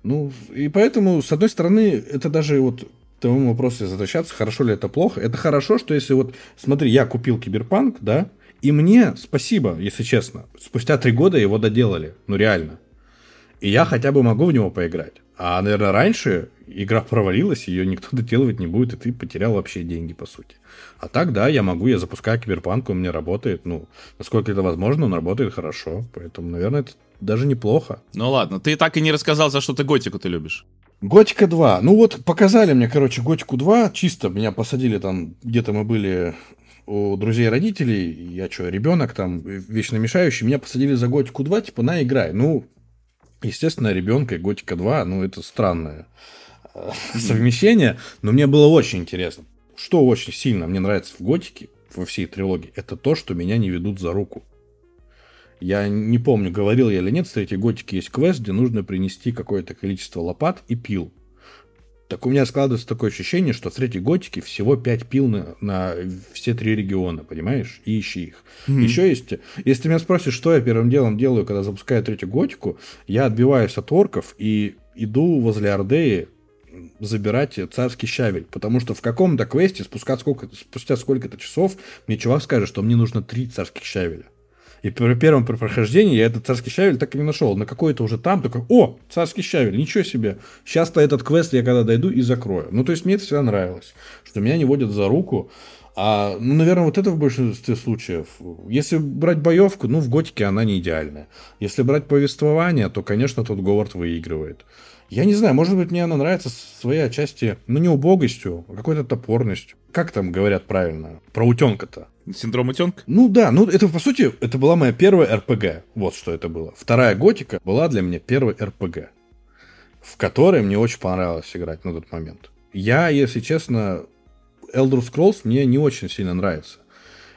Ну, и поэтому, с одной стороны, это даже вот тому вопросу возвращаться, хорошо ли это плохо. Это хорошо, что если вот, смотри, я купил Киберпанк, да, и мне спасибо, если честно, спустя три года его доделали, ну реально. И я хотя бы могу в него поиграть. А, наверное, раньше игра провалилась, ее никто доделывать не будет, и ты потерял вообще деньги, по сути. А так, да, я могу, я запускаю киберпанк, он мне работает, ну, насколько это возможно, он работает хорошо, поэтому, наверное, это даже неплохо. Ну ладно, ты так и не рассказал, за что ты Готику ты любишь. Готика 2. Ну вот, показали мне, короче, Готику 2, чисто меня посадили там, где-то мы были у друзей родителей, я что, ребенок там, вечно мешающий, меня посадили за Готику 2, типа, на, играй. Ну, Естественно, ребенка и Готика 2, ну, это странное э, <laughs> совмещение, но мне было очень интересно. Что очень сильно мне нравится в Готике, во всей трилогии, это то, что меня не ведут за руку. Я не помню, говорил я или нет, в третьей Готике есть квест, где нужно принести какое-то количество лопат и пил. Так у меня складывается такое ощущение, что в третьей готике всего 5 пил на, на все три региона, понимаешь? И ищи их. Mm-hmm. Еще есть... Если ты меня спросишь, что я первым делом делаю, когда запускаю третью готику, я отбиваюсь от орков и иду возле Ордеи забирать царский щавель. Потому что в каком-то квесте спускать сколько, спустя сколько-то часов мне чувак скажет, что мне нужно три царских щавеля. И при первом прохождении я этот царский щавель так и не нашел. На какой-то уже там такой, о, царский щавель, ничего себе. Сейчас-то этот квест я когда дойду и закрою. Ну, то есть мне это всегда нравилось, что меня не водят за руку. А, ну, наверное, вот это в большинстве случаев. Если брать боевку, ну, в готике она не идеальная. Если брать повествование, то, конечно, тут Говард выигрывает. Я не знаю, может быть, мне она нравится своей отчасти, ну, не убогостью, а какой-то топорностью. Как там говорят правильно? Про утенка-то. Синдром утенка? Ну да, ну это по сути, это была моя первая РПГ. Вот что это было. Вторая готика была для меня первой РПГ, в которой мне очень понравилось играть на тот момент. Я, если честно, Elder Scrolls мне не очень сильно нравится.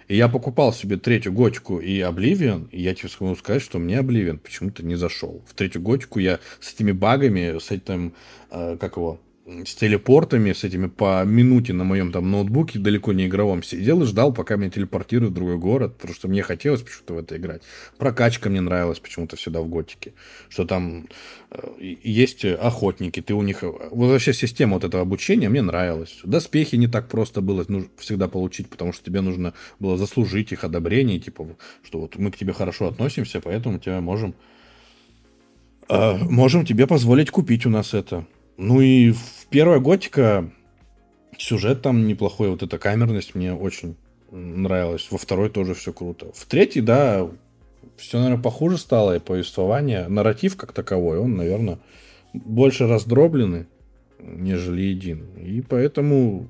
И я покупал себе третью готику и Oblivion, и я тебе могу сказать, что мне Oblivion почему-то не зашел. В третью готику я с этими багами, с этим, э, как его, с телепортами, с этими по минуте на моем там ноутбуке, далеко не игровом, сидел и ждал, пока меня телепортируют в другой город, потому что мне хотелось почему-то в это играть. Прокачка мне нравилась почему-то всегда в Готике, что там э, есть охотники, ты у них... Вот вообще система вот этого обучения мне нравилась. Доспехи не так просто было ну, всегда получить, потому что тебе нужно было заслужить их одобрение, типа, что вот мы к тебе хорошо относимся, поэтому тебя можем... Э, можем тебе позволить купить у нас это. Ну и в первая готика сюжет там неплохой, вот эта камерность мне очень нравилась. Во второй тоже все круто. В третий, да, все, наверное, похуже стало, и повествование, нарратив как таковой, он, наверное, больше раздробленный, нежели един. И поэтому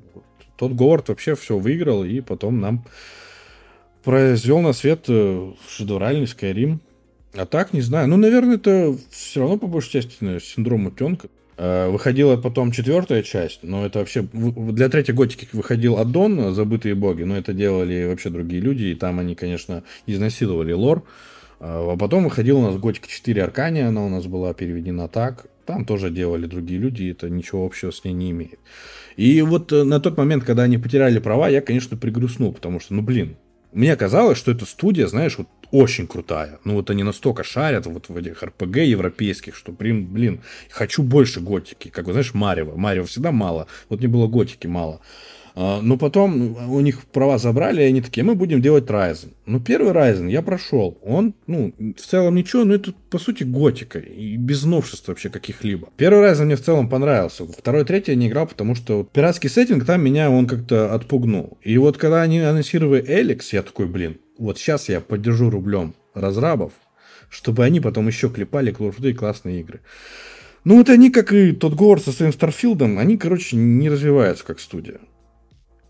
тот Говард вообще все выиграл, и потом нам произвел на свет э, шедевральный Skyrim. А так, не знаю. Ну, наверное, это все равно, по большей части, синдром утенка. Э, выходила потом четвертая часть, но это вообще... Для третьей готики выходил аддон «Забытые боги», но это делали вообще другие люди, и там они, конечно, изнасиловали лор. Э, а потом выходила у нас Готика 4 Аркания, она у нас была переведена так. Там тоже делали другие люди, это ничего общего с ней не имеет. И вот э, на тот момент, когда они потеряли права, я, конечно, пригрустнул, потому что, ну, блин, мне казалось, что эта студия, знаешь, вот очень крутая. Ну, вот они настолько шарят вот в этих РПГ европейских, что, блин, блин, хочу больше готики. Как вы знаешь, Марева. Марева всегда мало. Вот не было готики мало. А, но потом у них права забрали, и они такие, мы будем делать Ryzen. Ну, первый Ryzen я прошел. Он, ну, в целом ничего, но это, по сути, готика. И без новшеств вообще каких-либо. Первый Ryzen мне в целом понравился. Второй, третий я не играл, потому что пиратский сеттинг там меня он как-то отпугнул. И вот когда они анонсировали Эликс, я такой, блин, вот сейчас я поддержу рублем разрабов, чтобы они потом еще клепали крутые классные игры. Ну, вот они, как и тот Говард со своим Старфилдом, они, короче, не развиваются как студия.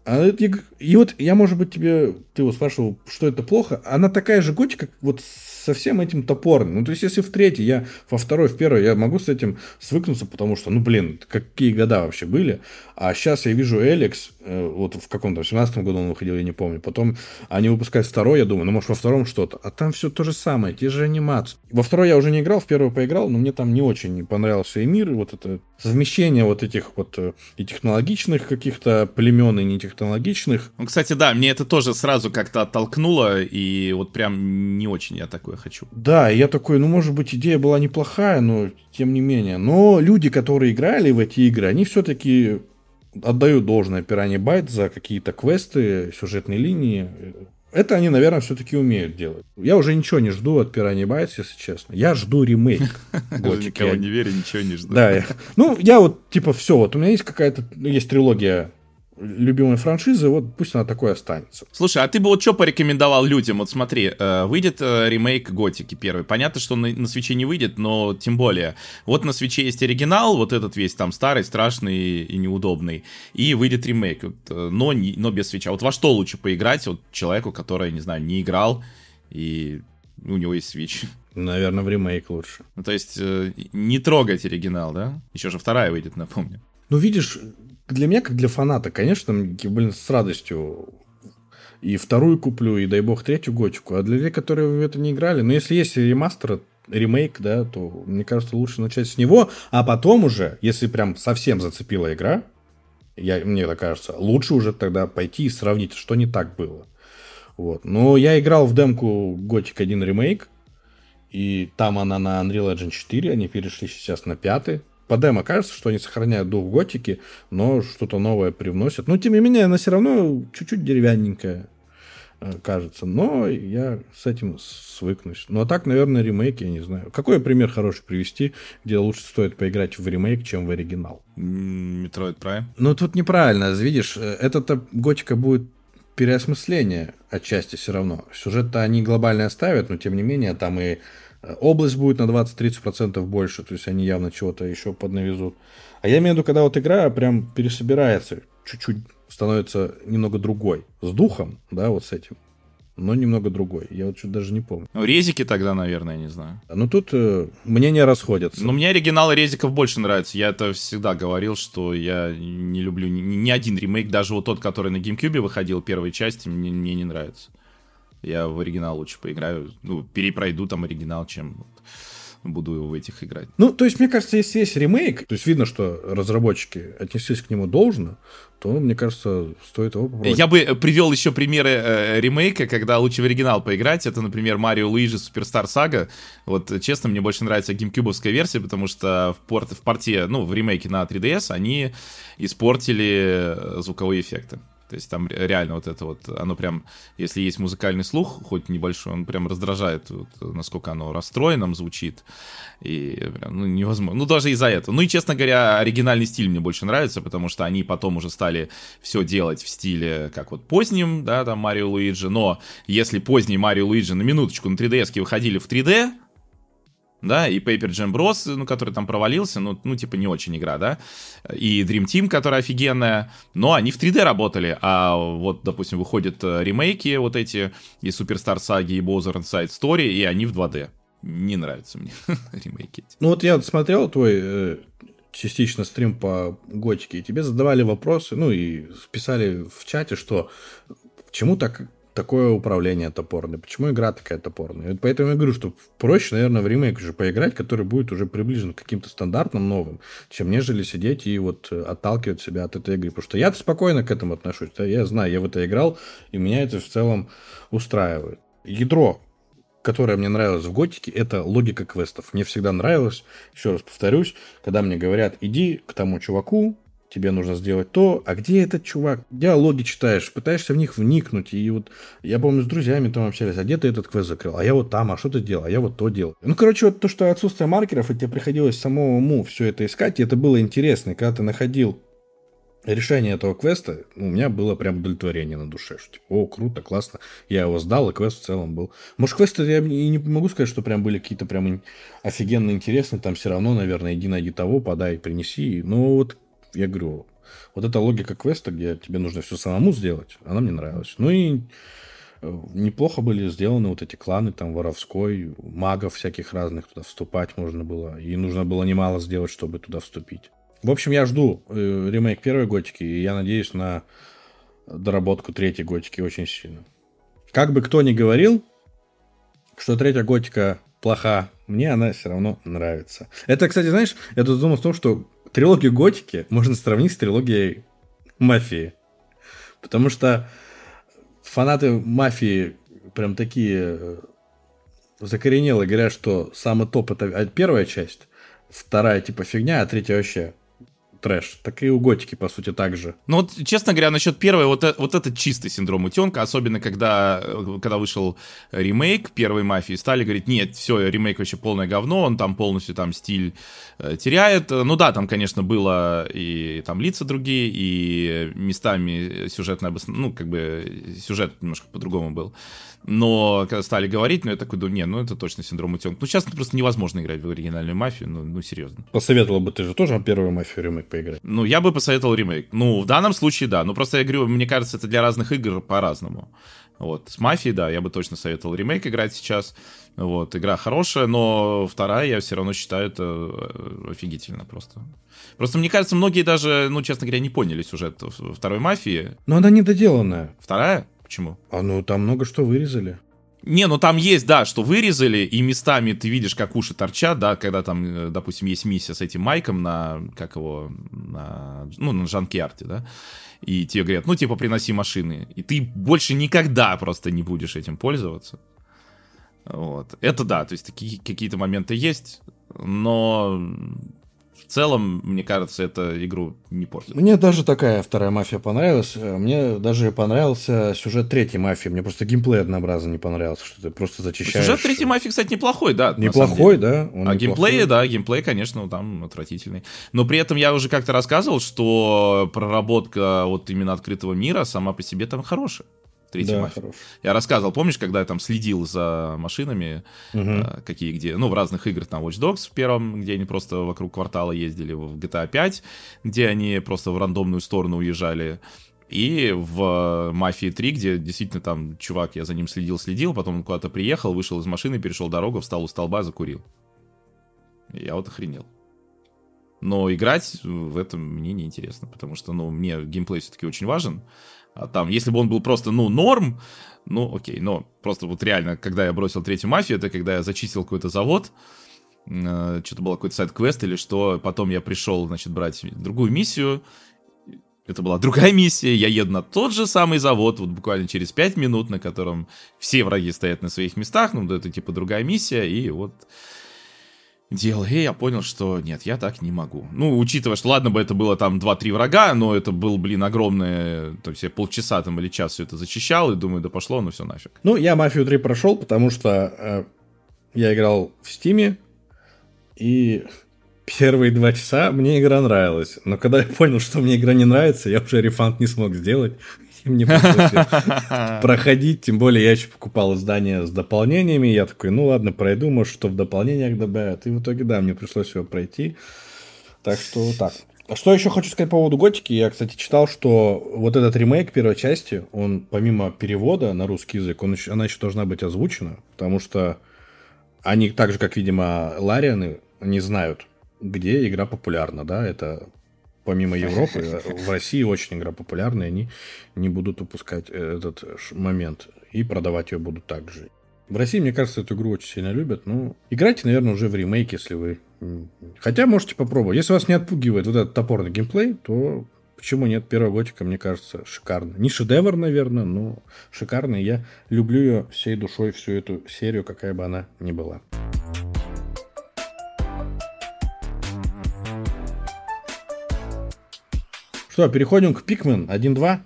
А, и вот я, может быть, тебе, ты его спрашивал, что это плохо, она такая же готика, вот со всем этим топорным. Ну, то есть, если в третий, я во второй, в первой, я могу с этим свыкнуться, потому что, ну, блин, какие года вообще были. А сейчас я вижу Эликс, вот в каком-то, в 17 году он выходил, я не помню. Потом они выпускают второй, я думаю, ну, может, во втором что-то. А там все то же самое, те же анимации. Во второй я уже не играл, в первый поиграл, но мне там не очень понравился и мир, и вот это совмещение вот этих вот э, и технологичных каких-то племен, и нетехнологичных. Ну, кстати, да, мне это тоже сразу как-то оттолкнуло, и вот прям не очень я такое хочу. Да, я такой, ну, может быть, идея была неплохая, но тем не менее. Но люди, которые играли в эти игры, они все-таки отдают должное Пиране Байт за какие-то квесты, сюжетные линии. Это они, наверное, все-таки умеют делать. Я уже ничего не жду от Piranha Bytes, если честно. Я жду ремейк. <laughs> Никого не верю, ничего не жду. Да, ну, я вот, типа, все, вот у меня есть какая-то, есть трилогия любимой франшизы, вот пусть она такой останется. Слушай, а ты бы вот что порекомендовал людям? Вот смотри, э, выйдет э, ремейк Готики первый. Понятно, что на, на свече не выйдет, но тем более. Вот на свече есть оригинал, вот этот весь там старый, страшный и неудобный. И выйдет ремейк, вот, э, но, не, но без свеча. Вот во что лучше поиграть вот человеку, который, не знаю, не играл и у него есть свеч? Наверное, в ремейк лучше. Ну, то есть, э, не трогать оригинал, да? Еще же вторая выйдет, напомню. Ну, видишь, для меня, как для фаната, конечно, блин, с радостью и вторую куплю, и дай бог третью готику. А для людей, которые в это не играли, но если есть ремастер, ремейк, да, то мне кажется, лучше начать с него, а потом уже, если прям совсем зацепила игра, я, мне так кажется, лучше уже тогда пойти и сравнить, что не так было. Вот. Но я играл в демку Gothic 1 ремейк, и там она на Unreal Engine 4, они перешли сейчас на пятый по демо кажется, что они сохраняют дух готики, но что-то новое привносят. Но, тем не менее, она все равно чуть-чуть деревянненькая э, кажется. Но я с этим свыкнусь. Ну, а так, наверное, ремейк, я не знаю. Какой пример хороший привести, где лучше стоит поиграть в ремейк, чем в оригинал? Metroid Prime? Ну, тут неправильно. Видишь, э, это-то готика будет переосмысление отчасти все равно. Сюжет-то они глобально оставят, но, тем не менее, там и Область будет на 20-30% больше, то есть они явно чего-то еще поднавезут. А я имею в виду, когда вот игра прям пересобирается, чуть-чуть становится немного другой. С духом, да, вот с этим. Но немного другой. Я вот что даже не помню. Ну, резики тогда, наверное, не знаю. Ну, тут э, мнения расходятся. Но мне оригиналы резиков больше нравятся. Я это всегда говорил, что я не люблю ни, ни один ремейк, даже вот тот, который на GameCube выходил, первой части, мне, мне не нравится. Я в оригинал лучше поиграю, ну, перепройду там оригинал, чем буду в этих играть. Ну, то есть, мне кажется, если есть ремейк, то есть видно, что разработчики отнеслись к нему должно, то, мне кажется, стоит его попробовать. Я бы привел еще примеры э, ремейка, когда лучше в оригинал поиграть. Это, например, Марио Луиджи Суперстар Сага. Вот, честно, мне больше нравится геймкьюбовская версия, потому что в, порт, в порте, ну, в ремейке на 3DS они испортили э, звуковые эффекты. То есть там реально вот это вот, оно прям, если есть музыкальный слух, хоть небольшой, он прям раздражает, вот, насколько оно расстроенным звучит. И прям, ну, невозможно. Ну, даже из-за этого. Ну и, честно говоря, оригинальный стиль мне больше нравится, потому что они потом уже стали все делать в стиле, как вот поздним, да, там Марио Луиджи. Но если поздний Марио Луиджи на минуточку на 3DS выходили в 3D, да, и Paper Jam Bros, ну, который там провалился, ну, ну, типа, не очень игра, да, и Dream Team, которая офигенная, но они в 3D работали, а вот, допустим, выходят э, ремейки вот эти, и Superstar Saga, и Bowser Inside Story, и они в 2D. Не нравятся мне <laughs> ремейки. Ну, вот я смотрел твой э, частично стрим по готике, и тебе задавали вопросы, ну, и писали в чате, что чему так такое управление топорное, почему игра такая топорная. И поэтому я говорю, что проще, наверное, в ремейк уже поиграть, который будет уже приближен к каким-то стандартным новым, чем нежели сидеть и вот отталкивать себя от этой игры. Потому что я спокойно к этому отношусь. Я знаю, я в это играл, и меня это в целом устраивает. Ядро которое мне нравилось в Готике, это логика квестов. Мне всегда нравилось, еще раз повторюсь, когда мне говорят, иди к тому чуваку, тебе нужно сделать то, а где этот чувак? Диалоги читаешь, пытаешься в них вникнуть, и вот я помню, с друзьями там общались, а где ты этот квест закрыл? А я вот там, а что ты делал? А я вот то делал. Ну, короче, вот то, что отсутствие маркеров, и тебе приходилось самому все это искать, и это было интересно. И когда ты находил решение этого квеста, у меня было прям удовлетворение на душе. Что, типа, о, круто, классно. Я его сдал, и квест в целом был. Может, квесты я и не могу сказать, что прям были какие-то прям офигенно интересные. Там все равно, наверное, иди найди того, подай, принеси. Но вот я говорю, вот эта логика квеста, где тебе нужно все самому сделать, она мне нравилась. Ну и э, неплохо были сделаны вот эти кланы, там, воровской, магов всяких разных, туда вступать можно было. И нужно было немало сделать, чтобы туда вступить. В общем, я жду э, ремейк первой готики, и я надеюсь на доработку третьей готики очень сильно. Как бы кто ни говорил, что третья готика плоха, мне она все равно нравится. Это, кстати, знаешь, я тут думал о том, что трилогию Готики можно сравнить с трилогией Мафии. Потому что фанаты Мафии прям такие э, закоренелые говорят, что самый топ это первая часть, вторая типа фигня, а третья вообще трэш. Так и у Готики, по сути, так же. Ну вот, честно говоря, насчет первой, вот, э, вот это чистый синдром утенка, особенно когда, э, когда вышел ремейк первой мафии, стали говорить, нет, все, ремейк вообще полное говно, он там полностью там стиль э, теряет. Ну да, там, конечно, было и там лица другие, и местами сюжетно, ну, как бы сюжет немножко по-другому был. Но когда стали говорить, ну, я такой думаю, не, ну, это точно синдром утенка. Ну, сейчас просто невозможно играть в оригинальную мафию, ну, ну серьезно. Посоветовал бы ты же тоже первую мафию ремейк поиграть? Ну, я бы посоветовал ремейк. Ну, в данном случае, да. Ну, просто я говорю, мне кажется, это для разных игр по-разному. Вот, с мафией, да, я бы точно советовал ремейк играть сейчас. Вот, игра хорошая, но вторая, я все равно считаю, это э, офигительно просто. Просто мне кажется, многие даже, ну, честно говоря, не поняли сюжет второй мафии. Но она недоделанная. Вторая? Почему? А ну там много что вырезали. Не, ну там есть, да, что вырезали, и местами ты видишь, как уши торчат, да, когда там, э, допустим, есть миссия с этим Майком на, как его, на, ну, на Жанкиарте, да, и тебе говорят, ну, типа, приноси машины, и ты больше никогда просто не будешь этим пользоваться. Вот. Это да, то есть такие какие-то моменты есть, но в целом, мне кажется, это игру не портит. Мне даже такая вторая мафия понравилась. Мне даже понравился сюжет третьей мафии. Мне просто геймплей однообразно не понравился, что ты просто зачищаешь. Сюжет третьей мафии, кстати, неплохой, да. Неплохой, да. Он а геймплей, да, геймплей, конечно, там отвратительный. Но при этом я уже как-то рассказывал, что проработка вот именно открытого мира сама по себе там хорошая третья да, мафия. Хорош. Я рассказывал, помнишь, когда я там следил за машинами, угу. какие где, ну, в разных играх, там, Watch Dogs в первом, где они просто вокруг квартала ездили, в GTA 5, где они просто в рандомную сторону уезжали, и в «Мафии 3», где действительно там чувак, я за ним следил-следил, потом он куда-то приехал, вышел из машины, перешел дорогу, встал у столба, закурил. Я вот охренел. Но играть в этом мне не интересно, потому что, ну, мне геймплей все-таки очень важен. А там, если бы он был просто, ну, норм, ну, окей, но просто вот реально, когда я бросил третью мафию, это когда я зачистил какой-то завод, э, что-то был какой-то сайт-квест или что, потом я пришел, значит, брать другую миссию, это была другая миссия, я еду на тот же самый завод, вот буквально через 5 минут, на котором все враги стоят на своих местах, ну, это типа другая миссия, и вот делал, я понял, что нет, я так не могу. Ну, учитывая, что ладно бы это было там 2-3 врага, но это был, блин, огромное, то есть я полчаса там или час все это зачищал, и думаю, да пошло, ну все нафиг. Ну, я Мафию 3 прошел, потому что э, я играл в Стиме, и <laughs> первые два часа мне игра нравилась. Но когда я понял, что мне игра не нравится, я уже рефанд не смог сделать. И мне пришлось проходить. Тем более я еще покупал издание с дополнениями. Я такой, ну ладно, пройду, может, что в дополнениях добавят. И в итоге, да, мне пришлось его пройти. Так что так. А что еще хочу сказать по поводу Готики? Я, кстати, читал, что вот этот ремейк первой части, он помимо перевода на русский язык, он еще, она еще должна быть озвучена, потому что они так же, как, видимо, Ларианы, не знают, где игра популярна, да, это помимо <laughs> Европы, в России очень игра популярная, они не будут упускать этот момент и продавать ее будут также. В России, мне кажется, эту игру очень сильно любят. Ну, играйте, наверное, уже в ремейк, если вы... Хотя можете попробовать. Если вас не отпугивает вот этот топорный геймплей, то почему нет? Первая готика, мне кажется, шикарно. Не шедевр, наверное, но шикарный. Я люблю ее всей душой, всю эту серию, какая бы она ни была. Что, переходим к Pikmin 1.2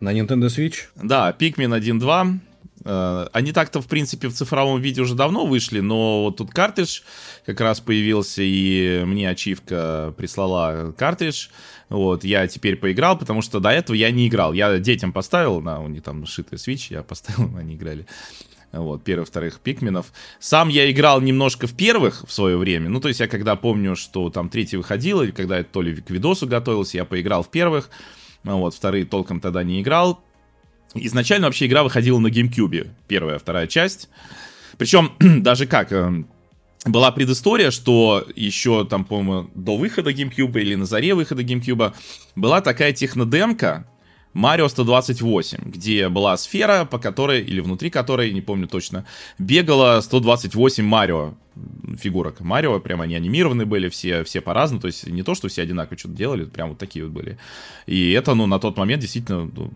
на Nintendo Switch? Да, Pikmin 1.2. Э, они так-то, в принципе, в цифровом виде уже давно вышли, но вот тут картридж как раз появился, и мне ачивка прислала картридж. Вот, я теперь поиграл, потому что до этого я не играл. Я детям поставил, на, у них там шитый Switch, я поставил, <laughs> они играли вот, первых, вторых пикменов. Сам я играл немножко в первых в свое время, ну, то есть я когда помню, что там третий выходил, или когда я то ли к видосу готовился, я поиграл в первых, вот, вторые толком тогда не играл. Изначально вообще игра выходила на GameCube, первая, вторая часть. Причем <clears throat> даже как, э, была предыстория, что еще там, по-моему, до выхода GameCube или на заре выхода GameCube была такая технодемка, Марио 128, где была сфера, по которой, или внутри которой, не помню точно, бегало 128 Марио фигурок. Марио, прям они анимированы были, все, все по-разному, то есть не то, что все одинаково что-то делали, прям вот такие вот были. И это, ну, на тот момент действительно ну,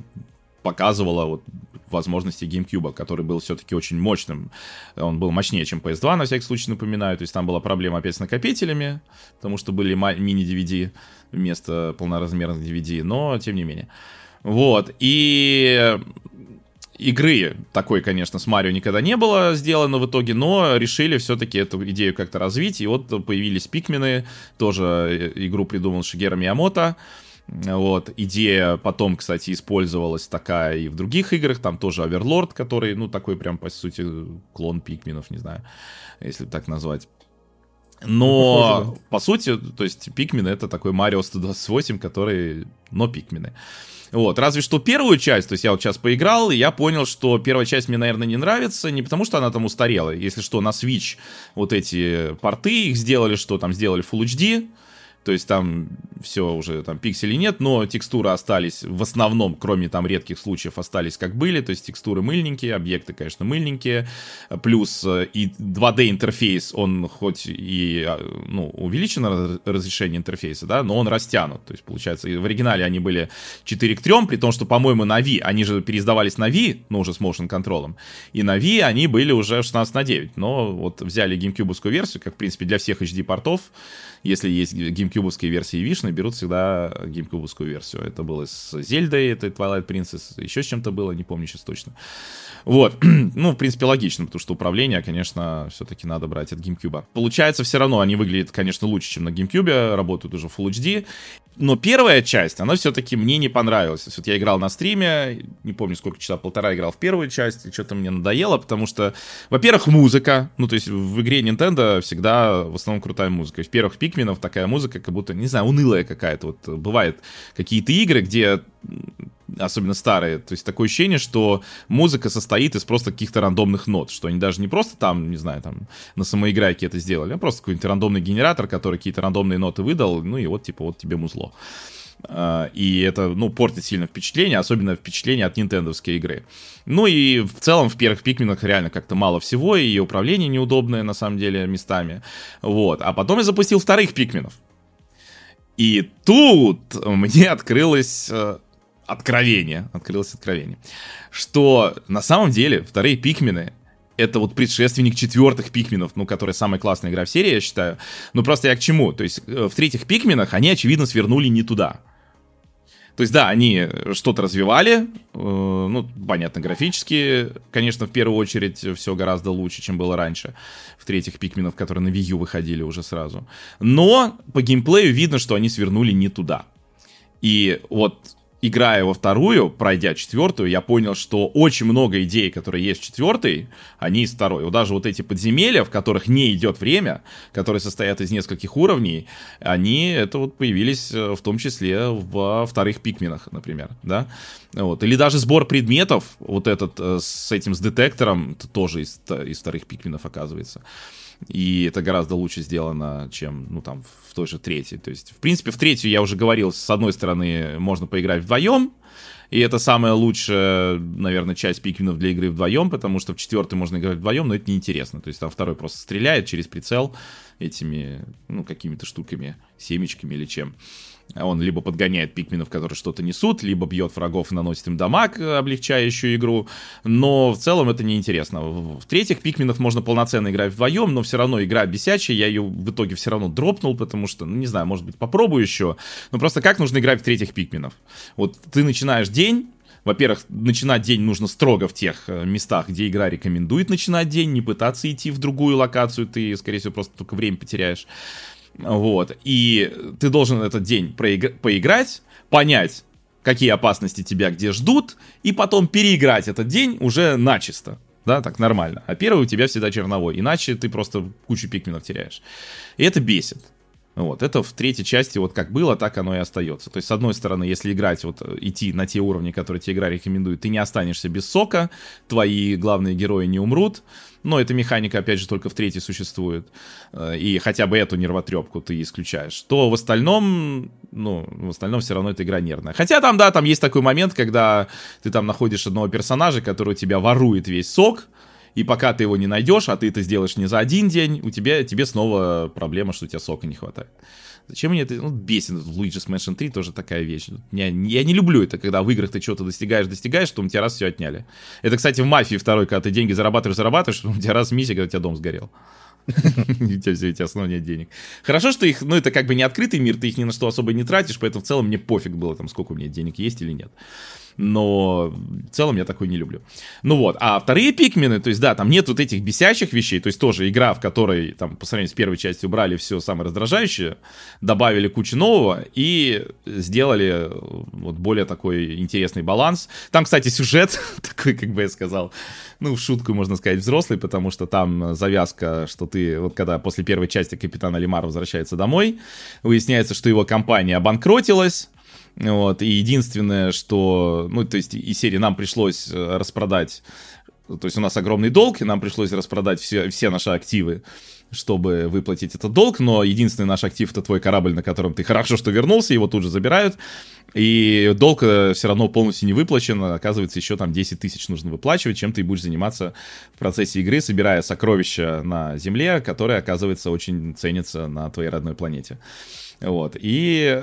показывало вот возможности GameCube, который был все-таки очень мощным. Он был мощнее, чем PS2, на всякий случай напоминаю. То есть там была проблема опять с накопителями, потому что были мини-DVD вместо полноразмерных DVD, но тем не менее. Вот, и игры такой, конечно, с Марио никогда не было сделано в итоге, но решили все-таки эту идею как-то развить, и вот появились Пикмены, тоже игру придумал Шигера Миямото, вот, идея потом, кстати, использовалась такая и в других играх, там тоже Оверлорд, который, ну, такой прям, по сути, клон Пикменов, не знаю, если так назвать. Но, Похоже, да. по сути, то есть Пикмены это такой Марио 128, который, но Пикмены. Вот, разве что первую часть, то есть я вот сейчас поиграл, и я понял, что первая часть мне, наверное, не нравится, не потому что она там устарела, если что, на Switch вот эти порты их сделали, что там сделали Full HD, то есть там все уже, там пикселей нет, но текстуры остались в основном, кроме там редких случаев, остались как были, то есть текстуры мыльненькие, объекты, конечно, мыльненькие, плюс э, и 2D интерфейс, он хоть и, а, ну, увеличено разрешение интерфейса, да, но он растянут, то есть получается, в оригинале они были 4 к 3, при том, что, по-моему, на V, они же переиздавались на V, но уже с motion контролем, и на V они были уже 16 на 9, но вот взяли GameCube версию, как, в принципе, для всех HD-портов, если есть геймкубовские версии Вишны, берут всегда геймкубовскую версию. Это было с Зельдой, это Twilight Princess, еще с чем-то было, не помню сейчас точно. Вот. <clears throat> ну, в принципе, логично, потому что управление, конечно, все-таки надо брать от GameCube. Получается, все равно они выглядят, конечно, лучше, чем на GameCube, работают уже Full HD. Но первая часть, она все-таки мне не понравилась. Вот я играл на стриме, не помню, сколько часа, полтора играл в первую часть, и что-то мне надоело, потому что, во-первых, музыка. Ну, то есть в игре Nintendo всегда в основном крутая музыка. В первых Пикменов такая музыка, как будто, не знаю, унылая какая-то. Вот бывает какие-то игры, где особенно старые. То есть такое ощущение, что музыка состоит из просто каких-то рандомных нот, что они даже не просто там, не знаю, там на самоиграйке это сделали, а просто какой-нибудь рандомный генератор, который какие-то рандомные ноты выдал, ну и вот типа вот тебе музло. А, и это, ну, портит сильно впечатление, особенно впечатление от нинтендовской игры. Ну и в целом в первых пикменах реально как-то мало всего, и управление неудобное на самом деле местами. Вот. А потом я запустил вторых пикменов. И тут мне открылось э, откровение, открылось откровение, что на самом деле вторые пикмены это вот предшественник четвертых пикменов, ну, которая самая классная игра в серии, я считаю. Ну, просто я к чему? То есть э, в третьих пикменах они, очевидно, свернули не туда. То есть, да, они что-то развивали, э, ну, понятно, графически, конечно, в первую очередь все гораздо лучше, чем было раньше, в третьих пикменов, которые на Wii U выходили уже сразу. Но по геймплею видно, что они свернули не туда. И вот играя во вторую, пройдя четвертую, я понял, что очень много идей, которые есть в четвертой, они из второй. Вот даже вот эти подземелья, в которых не идет время, которые состоят из нескольких уровней, они это вот появились э, в том числе во вторых пикменах, например, да. Вот. Или даже сбор предметов, вот этот э, с этим, с детектором, тоже из, из вторых пикменов оказывается. И это гораздо лучше сделано, чем, ну, там, в той же третьей. То есть, в принципе, в третью, я уже говорил, с одной стороны, можно поиграть вдвоем, и это самая лучшая, наверное, часть пиквинов для игры вдвоем, потому что в четвертой можно играть вдвоем, но это неинтересно. То есть там второй просто стреляет через прицел этими, ну, какими-то штуками, семечками или чем. Он либо подгоняет пикменов, которые что-то несут, либо бьет врагов и наносит им дамаг, облегчая еще игру. Но в целом это неинтересно. В-третьих, пикменов можно полноценно играть вдвоем, но все равно игра бесячая. Я ее в итоге все равно дропнул, потому что, ну не знаю, может быть, попробую еще. Но просто как нужно играть в третьих пикменов? Вот ты начинаешь день, во-первых, начинать день нужно строго в тех э, местах, где игра рекомендует начинать день, не пытаться идти в другую локацию, ты, скорее всего, просто только время потеряешь. Вот. И ты должен этот день проигр- поиграть, понять, какие опасности тебя где ждут, и потом переиграть этот день уже начисто. Да, так нормально. А первый у тебя всегда черновой. Иначе ты просто кучу пикменов теряешь. И это бесит. Вот, это в третьей части вот как было, так оно и остается. То есть, с одной стороны, если играть, вот идти на те уровни, которые тебе игра рекомендует, ты не останешься без сока, твои главные герои не умрут, но эта механика, опять же, только в третьей существует, э, и хотя бы эту нервотрепку ты исключаешь, то в остальном, ну, в остальном все равно эта игра нервная. Хотя там, да, там есть такой момент, когда ты там находишь одного персонажа, который у тебя ворует весь сок, и пока ты его не найдешь, а ты это сделаешь не за один день, у тебя, тебе снова проблема, что у тебя сока не хватает. Зачем мне это? Ну, бесит. Luigi's Mansion 3 тоже такая вещь. Я, я не люблю это, когда в играх ты что-то достигаешь, достигаешь, что у тебя раз все отняли. Это, кстати, в Мафии второй, когда ты деньги зарабатываешь, зарабатываешь, что у тебя раз миссия, когда у тебя дом сгорел. <laughs> У тебя все, снова нет денег. Хорошо, что их, ну, это как бы не открытый мир, ты их ни на что особо не тратишь, поэтому в целом мне пофиг было, там, сколько у меня денег есть или нет но в целом я такой не люблю. Ну вот, а вторые пикмены, то есть да, там нет вот этих бесящих вещей, то есть тоже игра, в которой там по сравнению с первой частью убрали все самое раздражающее, добавили кучу нового и сделали вот более такой интересный баланс. Там, кстати, сюжет <laughs> такой, как бы я сказал, ну, в шутку можно сказать, взрослый, потому что там завязка, что ты, вот когда после первой части капитан Алимар возвращается домой, выясняется, что его компания обанкротилась, вот, и единственное, что, ну, то есть из серии нам пришлось э, распродать, то есть у нас огромный долг, и нам пришлось распродать все, все наши активы, чтобы выплатить этот долг, но единственный наш актив это твой корабль, на котором ты хорошо, что вернулся, его тут же забирают, и долг э, все равно полностью не выплачен, оказывается, еще там 10 тысяч нужно выплачивать, чем ты будешь заниматься в процессе игры, собирая сокровища на Земле, которые, оказывается, очень ценятся на твоей родной планете. Вот, и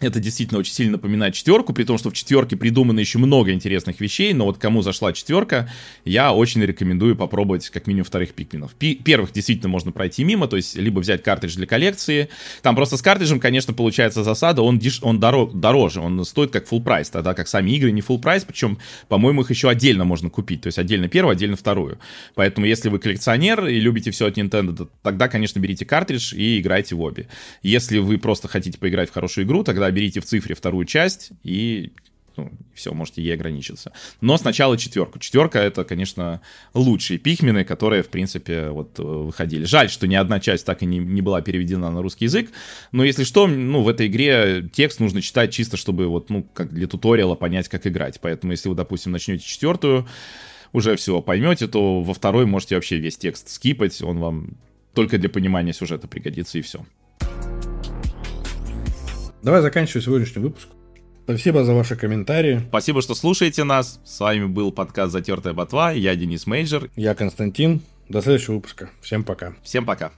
это действительно очень сильно напоминает четверку, при том, что в четверке придумано еще много интересных вещей, но вот кому зашла четверка, я очень рекомендую попробовать как минимум вторых пикменов. Пи- первых действительно можно пройти мимо, то есть либо взять картридж для коллекции. Там просто с картриджем, конечно, получается засада, он, деш- он доро- дороже, он стоит как full прайс, тогда как сами игры не full прайс, причем, по-моему, их еще отдельно можно купить, то есть отдельно первую, отдельно вторую. Поэтому если вы коллекционер и любите все от Nintendo, то тогда, конечно, берите картридж и играйте в обе. Если вы просто хотите поиграть в хорошую игру, тогда берите в цифре вторую часть и ну, все, можете ей ограничиться. Но сначала четверку. Четверка это, конечно, лучшие пикмены, которые, в принципе, вот э, выходили. Жаль, что ни одна часть так и не, не была переведена на русский язык. Но если что, ну, в этой игре текст нужно читать чисто, чтобы вот, ну, как для туториала понять, как играть. Поэтому, если вы, допустим, начнете четвертую, уже все поймете, то во второй можете вообще весь текст скипать, он вам только для понимания сюжета пригодится и все. Давай заканчивай сегодняшний выпуск. Спасибо за ваши комментарии. Спасибо, что слушаете нас. С вами был подкаст «Затертая ботва». Я Денис Мейджор. Я Константин. До следующего выпуска. Всем пока. Всем пока.